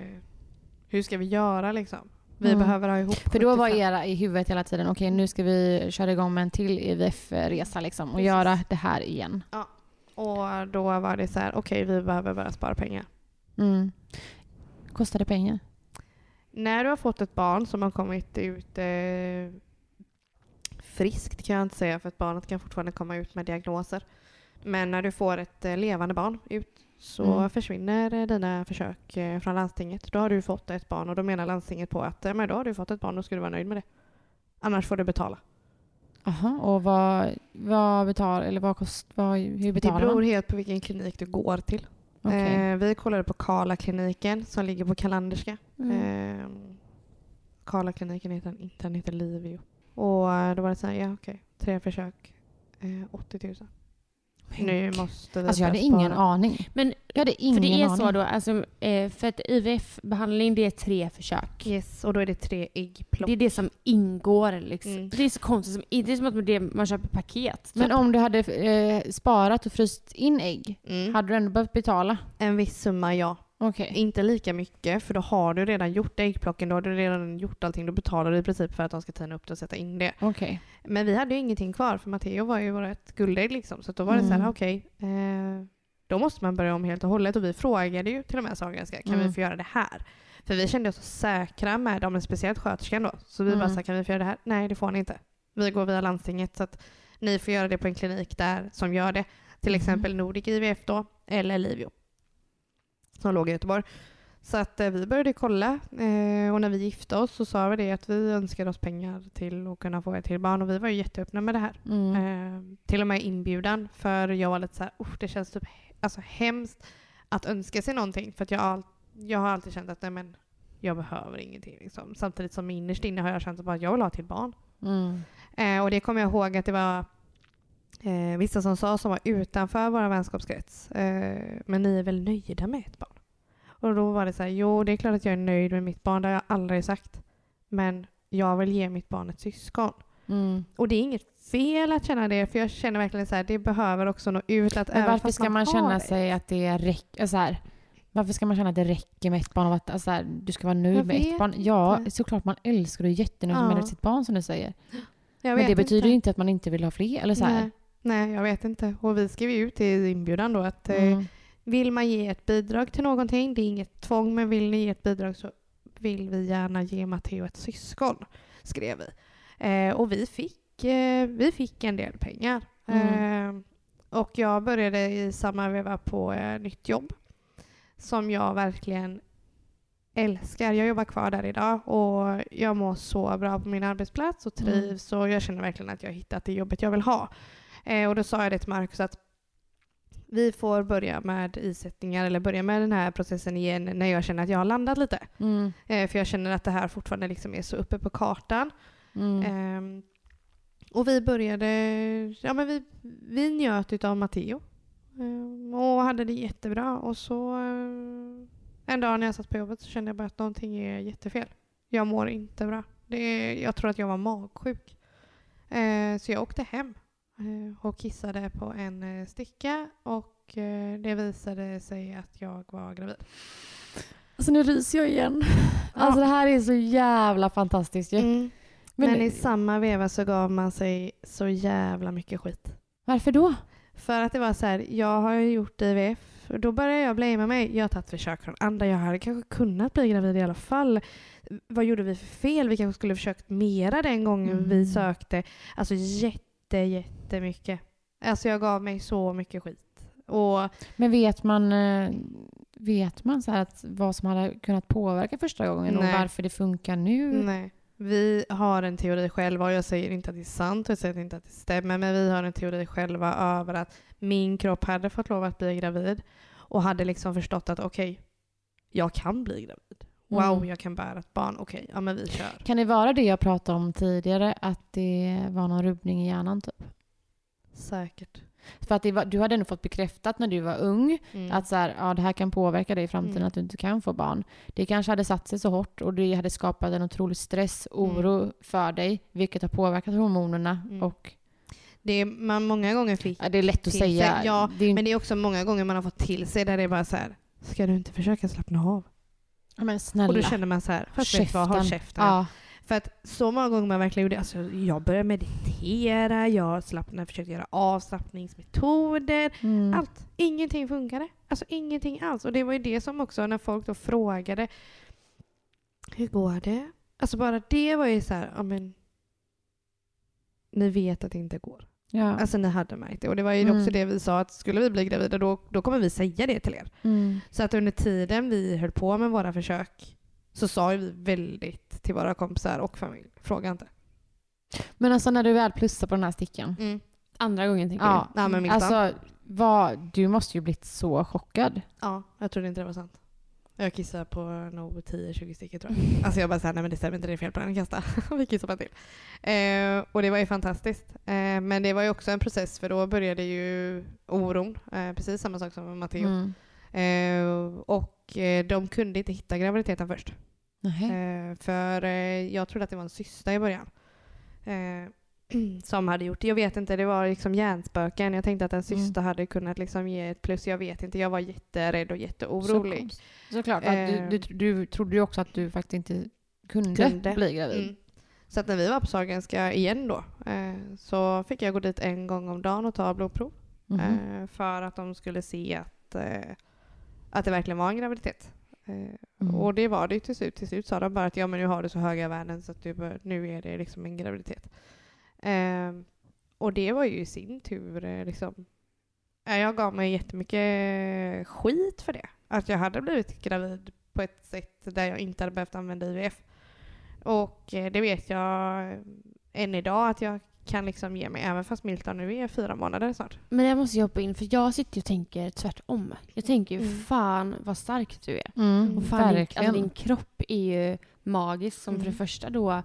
hur ska vi göra liksom? Vi Mm. behöver ha ihop För då var 75. era i huvudet hela tiden, okej nu ska vi köra igång med en till IVF-resa liksom och Precis. göra det här igen. Och då var det så här, okej, vi behöver bara spara pengar. Mm. Kostar det pengar? När du har fått ett barn som har kommit ut eh, friskt kan jag inte säga för att barnet kan fortfarande komma ut med diagnoser. Men när du får ett eh, levande barn ut så Mm. försvinner eh, dina försök eh, från landstinget. Då har du fått ett barn och då menar landstinget på att men då har du fått ett barn och ska du vara nöjd med det. Annars får du betala. Jaha, och vad, vad betalar, eller vad kost, vad, hur Det betalar beror man? helt på vilken klinik du går till. Okej. Eh, vi kollade på Karla-kliniken som ligger på Kalanderska. Mm. Eh, Karla-kliniken heter inte, den heter Livio. Och eh, då var det så här, ja okej, tre försök, eh, 80 000. Nu måste vi Alltså jag hade ingen spara. aning. Men Jag hade ingen för det är aning. så då, alltså, eh, för att IVF-behandling det är tre försök. Yes, och då är det tre äggplock. Det är det som ingår liksom. Mm. Det är så konstigt, som, det är som att det man köper paket. typ. Men om du hade eh, sparat och fryst in ägg, Mm. hade du ändå behövt betala? En viss summa, ja. Okej. Inte lika mycket, för då har du redan gjort äggplocken, då har du redan gjort allting. Då betalar du i princip för att de ska tina upp det och sätta in det. Okej. Men vi hade ju ingenting kvar, för Matteo var ju vårt guldägg liksom. Så då var det så Mm. här, okej, eh, då måste man börja om helt och hållet. Och vi frågade ju till och med Sahlgrenska, kan Mm. vi få göra det här? För vi kände oss så säkra med dem, speciellt sköterskan då. Så vi Mm. bara sa, kan vi få göra det här? Nej, det får ni inte. Vi går via landstinget, så att ni får göra det på en klinik där som gör det. Till Mm. exempel Nordic IVF då, eller Livio. Som låg i Göteborg. Så att eh, vi började kolla eh, och när vi gifte oss så sa vi det att vi önskade oss pengar till att kunna få ett till barn och vi var ju jätteöppna med det här. Mm. Eh, till och med inbjudan för jag var lite så här, "Usch, det känns typ alltså, hemskt att önska sig någonting för att jag, jag har alltid känt att nej men jag behöver ingenting liksom. Samtidigt som innerst inne har jag känt att jag vill ha till barn. Mm. Eh, och det kommer jag ihåg att det var eh, vissa som sa som var utanför vår vänskapskrets. Eh, men ni är väl nöjda med ett barn? Och då var det så här, jo det är klart att jag är nöjd med mitt barn, det har jag aldrig sagt. Men jag vill ge mitt barn ett syskon. Mm. Och det är inget fel att känna det, för jag känner verkligen så här, det behöver också nå ut. Att Men varför ska man har känna det- sig att det räcker? Så här, varför ska man känna att det räcker med ett barn? Och att, alltså, så här, du ska vara nöjd med ett barn? Ja, inte. såklart man älskar och är jättenöjd Ja. med sitt barn som du säger. Men det betyder inte. inte att man inte vill ha fler. Eller så. Nej, nej, jag vet inte. Och vi skrev ju ut i inbjudan då att eh, Mm. Vill man ge ett bidrag till någonting, det är inget tvång, men vill ni ge ett bidrag så vill vi gärna ge Matteo ett syskon, skrev vi. Eh, och vi fick, eh, vi fick en del pengar. Mm. Eh, och jag började i samma veva på eh, nytt jobb som jag verkligen älskar. Jag jobbar kvar där idag och jag mår så bra på min arbetsplats och Mm. trivs och jag känner verkligen att jag har hittat det jobbet jag vill ha. Eh, och då sa jag det till Marcus att vi får börja med isättningar eller börja med den här processen igen när jag känner att jag har landat lite. Mm. Eh, för jag känner att det här fortfarande liksom är så uppe på kartan. Mm. Ehm, och vi började, ja men vi, vi njöt utav Matteo. Ehm, och hade det jättebra. Och så eh, en dag när jag satt på jobbet så kände jag bara att någonting är jättefel. Jag mår inte bra. Det jag tror att jag var magsjuk. Eh, så jag åkte hem eh, och kissade på en eh, sticka och eh, det visade sig att jag var gravid. Alltså nu ryser jag igen. Ja. Alltså det här är så jävla fantastiskt ju. Mm. Men, Men i samma veva så gav man sig så jävla mycket skit. varför då? För att det var så här, jag har ju gjort IVF. och Då började jag blamea mig. Jag har tagit försök från andra. Jag hade kanske kunnat bli gravid i alla fall. Vad gjorde vi för fel? Vi kanske skulle försökt mera den gången Mm. vi sökte. Alltså jätte, jättemycket. Alltså jag gav mig så mycket skit. Och Men vet man, eh, vet man så att vad som hade kunnat påverka första gången och Nej. varför det funkar nu? nej. Vi har en teori själva och jag säger inte att det är sant och jag säger inte att det stämmer men vi har en teori själva över att min kropp hade fått lov att bli gravid och hade liksom förstått att okej, jag kan bli gravid. Wow, Mm. jag kan bära ett barn. Okej, ja men vi kör. Kan det vara det jag pratade om tidigare, att det var någon rubbning i hjärnan typ? Säkert. För att var, du hade ändå fått bekräftat när du var ung Mm. att så här, ja, det här kan påverka dig i framtiden, Mm. att du inte kan få barn. Det kanske hade satt sig så hårt och det hade skapat en otrolig stress, oro för dig, vilket har påverkat hormonerna. Mm. Och, det är man många gånger fick ja, det är lätt att säga. sig. Ja, det är, men det är också många gånger man har fått till sig där det är bara så här, ska du inte försöka slappna av? Men snälla. Och då känner man så här, fast vet vad, håll käften. Ja. För att så många gånger man verkligen gjorde, alltså jag började meditera, jag slappnade, försökte göra avslappningsmetoder, Mm. allt. Ingenting funkade. Alltså ingenting alls. Och det var ju det som också när folk då frågade, hur går det? Alltså bara det var ju så här, ja men ni vet att det inte går. Ja. Alltså ni hade märkt det. Och det var ju Mm. också det vi sa att skulle vi bli gravida då, då kommer vi säga det till er. Mm. Så att under tiden vi höll på med våra försök så sa ju vi väldigt till våra kompisar och familj, fråga inte. Men alltså när du väl plussar på den här stickan. Andra gången tänker Ja, Ja, men minst alltså vad, du måste ju blivit så chockad. Ja, jag trodde inte det var sant. Jag kissade på nog 10-20 stycken tror jag. Alltså jag bara såhär, nej men det stämmer inte, det är fel på den, kasta. <laughs> Vi kissade bara till. Eh, och det var ju fantastiskt. Eh, men det var ju också en process för då började ju oron. Eh, precis samma sak som med Matteo. Mm. Eh, och eh, de kunde inte hitta graviditeten först. Eh, för jag trodde att det var en cysta i början. Eh, <clears throat> som hade gjort det. Jag vet inte, det var liksom hjärnspöken. Jag tänkte att en cysta hade kunnat liksom ge ett plus. Jag vet inte, jag var jätterädd och Så jätteorolig. konst- Såklart, Eh. du, du, du trodde ju också att du faktiskt inte kunde, Kunde. bli gravid. Mm. Så att när vi var på Sahlgrenska igen då eh, så fick jag gå dit en gång om dagen och ta blodprov. Mhm. Eh, för att de skulle se att, eh, att det verkligen var en graviditet. Eh, Mm. Och det var det ju till slut. Till slut sa de bara att ja, men nu har du så höga värden så att du bör, nu är det liksom en graviditet. Eh, och det var ju i sin tur eh, liksom... Ja, jag gav mig jättemycket skit för det. Att jag hade blivit gravid på ett sätt där jag inte hade behövt använda IVF. Och eh, det vet jag eh, än idag att jag kan liksom ge mig, även fast Milton nu är fyra månader snart. Men jag måste hoppa in, för jag sitter och tänker tvärtom. Jag tänker ju Mm. fan vad stark du är. Mm, Och fan, din, verkligen. alltså, din kropp är ju magisk som för Mm. det första då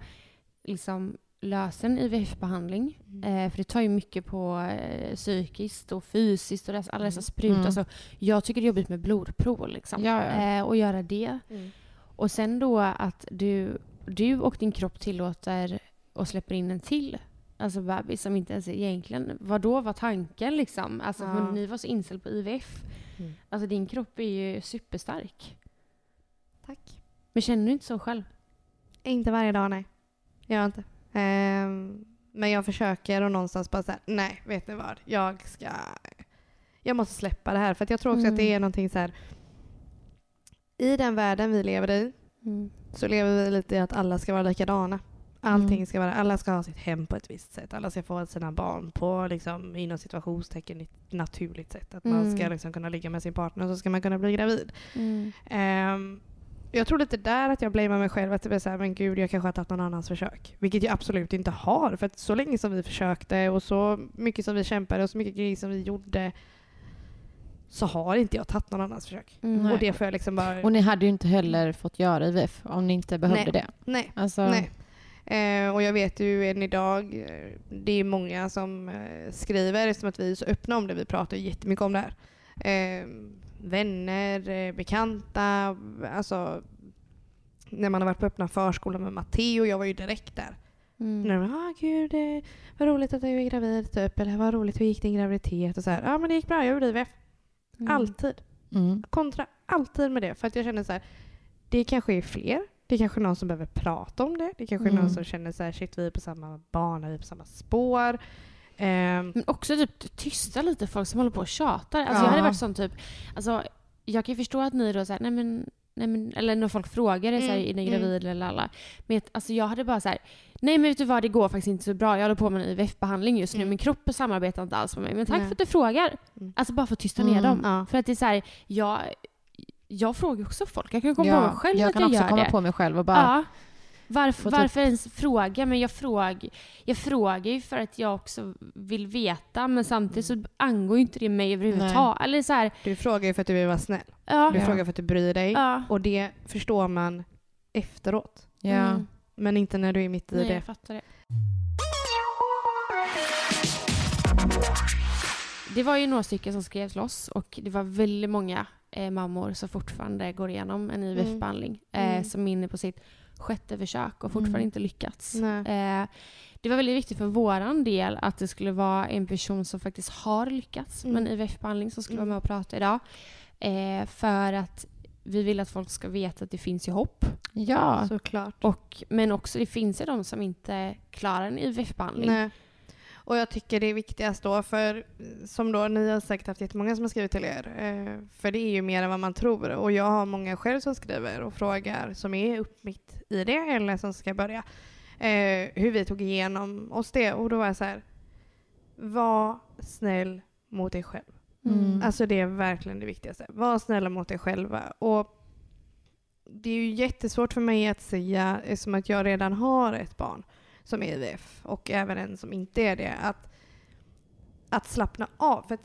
liksom löser en IVF-behandling. Mm. Eh, för det tar ju mycket på eh, psykiskt och fysiskt och dess, alla dessa sprutor. Mm. Alltså, jag tycker det är jobbigt med blodprov liksom. Ja, ja. Eh, och göra det. Och sen då att du, du och din kropp tillåter och släpper in en till alltså bebis som inte ens är egentligen... Vad då var tanken liksom? Alltså Ja. för ni var så inställda på IVF. Mm. Alltså din kropp är ju superstark. Tack. Men känner du inte så själv? Inte varje dag, nej. Jag gör inte. Ehm, men jag försöker och någonstans bara säga nej, vet ni vad? Jag ska... Jag måste släppa det här. För att jag tror också Mm. att det är någonting så här... I den världen vi lever i så lever vi lite i att alla ska vara likadana. Allting Mm. ska vara, alla ska ha sitt hem på ett visst sätt. Alla ska få sina barn på, liksom, inom situationstecken, ett naturligt sätt. Att man ska Mm. liksom kunna ligga med sin partner och så ska man kunna bli gravid. Mm. Jag tror lite där att jag blamear mig själv. Att det blir så här, men gud, jag kanske har tagit någon annans försök. Vilket jag absolut inte har. För att så länge som vi försökte och så mycket som vi kämpade och så mycket grejer som vi gjorde så har inte jag tagit någon annans försök. Mm. Och det får jag liksom bara... Och ni hade ju inte heller fått göra IVF om ni inte behövde Nej. det. Nej. Alltså, Nej. Eh, och jag vet ju än idag, eh, det är många som eh, skriver eftersom att vi är så öppna om det. Vi pratar ju jättemycket om det här. Eh, vänner, eh, bekanta, alltså när man har varit på öppna förskolan med Matteo, jag var ju direkt där. Mm. När de ah gud, eh, vad roligt att du är gravid typ, eller vad roligt, hur gick din graviditet? Och så här, ja ah, men det gick bra, jag gjorde IVF. Mm. Alltid mm. kontra alltid med det. För att jag känner så här, det kanske är fler. Det kanske är någon som behöver prata om det. Det kanske är Mm. någon som känner så här, shit vi är på samma bana, vi är på samma spår. Ehm, Men också typ tysta lite folk som håller på och tjatar. Alltså Ja. jag hade varit sån typ, alltså jag kan ju förstå att ni då såhär, nej men, nej men, eller när folk frågar dig såhär, Mm, är ni mm. gravid eller alla. Men alltså jag hade bara såhär, nej men vet du vad, det går faktiskt inte så bra. Jag håller på med en IVF-behandling just nu, Mm. min kropp samarbetar inte alls med mig. Men tack Nej. för att du frågar. Mm. Alltså bara för att tysta Mm, ner dem. ja. För att det är såhär, jag, jag frågar också folk. Jag kan komma ja, på mig själv jag att kan jag också gör komma det. på mig själv och bara... Ja. Varför, varför ens fråga? Men jag, fråg, jag frågar ju för att jag också vill veta, men samtidigt så angår ju inte det mig överhuvudtaget. Eller så här, du frågar ju för att du vill vara snäll. ja. Du frågar för att du bryr dig. ja. Och det förstår man efteråt. Ja. Mm. Men inte när du är mitt i Nej, det. jag fattar det. Det var ju några stycken som skrev till oss och det var väldigt många eh, mammor som fortfarande går igenom en IVF-behandling. Eh, Mm. som är inne på sitt sjätte försök och fortfarande Mm. inte lyckats. Eh, det var väldigt viktigt för våran del att det skulle vara en person som faktiskt har lyckats med en Mm. IVF-behandling som skulle Mm. vara med och prata idag. Eh, för att vi vill att folk ska veta att det finns ju hopp. ja. Såklart. Och, men också det finns ju de som inte klarar en IVF-behandling. Och jag tycker det är viktigast då, för som då ni har säkert haft jättemånga som har skrivit till er, eh, för det är ju mer än vad man tror. Och jag har många själv som skriver och frågar som är upp mitt i det eller som ska börja, eh, hur vi tog igenom oss det. Och då var jag så här, var snäll mot dig själv. Mm. Alltså det är verkligen det viktigaste. Var snälla mot dig själva. Och det är ju jättesvårt för mig att säga, eftersom att jag redan har ett barn som är IVF och även en som inte är det, att, att slappna av. För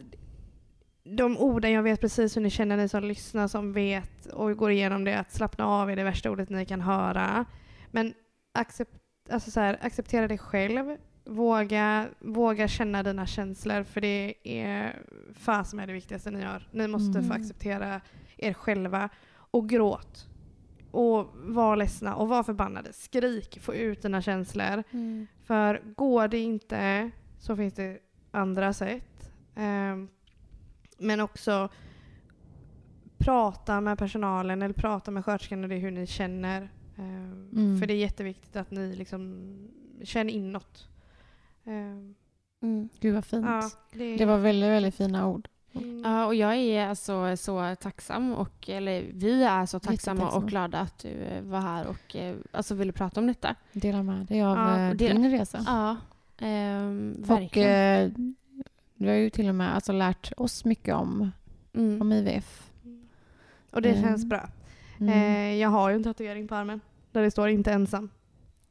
de orden, jag vet precis hur ni känner, ni som lyssnar, som vet och går igenom det, att slappna av är det värsta ordet ni kan höra. Men accept, alltså så här, acceptera dig själv, Våga, våga känna dina känslor för det är fasen med det viktigaste ni gör. Ni måste Mm. få acceptera er själva. Och gråt. Och var ledsna och var förbannade. Skrik, få ut dina känslor. Mm. För går det inte så finns det andra sätt. Ehm, men också prata med personalen eller prata med sköterskan och det hur ni känner. Ehm, Mm. För det är jätteviktigt att ni liksom känner inåt. Ehm, Mm. Gud vad fint. ja, det, Det var väldigt, väldigt fina ord. Mm, Ja, och jag är alltså så tacksam och, eller vi är så tacksamma och glada att du eh, var här och eh, alltså ville prata om detta. Dela med dig av Ja, eh, och dela- din resa. Ja, ehm, och verkligen. eh, du har ju till och med alltså, lärt oss mycket om, Mm. om IVF. och det Mm. känns bra. Mm. Eh, jag har ju en tatuering på armen där det står inte ensam.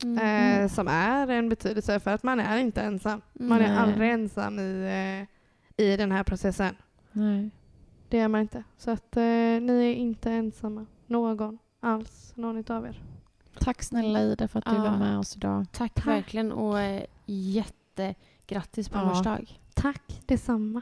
Mm. Eh, som är en betydelse för att man är inte ensam. Man Nej. är aldrig ensam i, eh, i den här processen. Nej. Det är man inte. Så att eh, ni är inte ensamma. Någon alls. Någon utav er. Tack snälla Ida för att du Ja. var med oss idag. Tack, Tack. verkligen och eh, jättegrattis på Ja. ja. dag. Tack detsamma.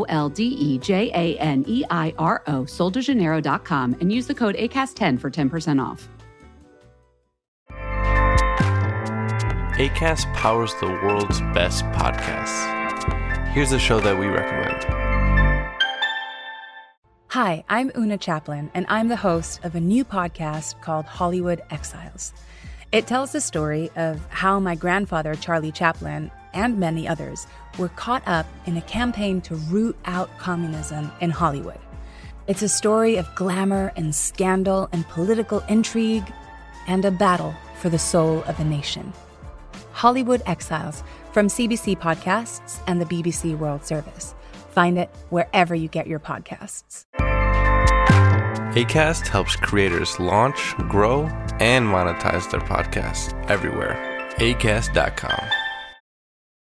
O L D E J A N E I R O, soldejaneiro.com, and use the code ACAST10 for 10% off. ACAST powers the world's best podcasts. Here's a show that we recommend. Hi, I'm Una Chaplin, and I'm the host of a new podcast called Hollywood Exiles. It tells the story of how my grandfather, Charlie Chaplin, and many others were caught up in a campaign to root out communism in Hollywood. It's a story of glamour and scandal and political intrigue and a battle for the soul of a nation. Hollywood Exiles from CBC Podcasts and the BBC World Service. Find it wherever you get your podcasts. ACAST helps creators launch, grow, and monetize their podcasts everywhere. ACAST.com.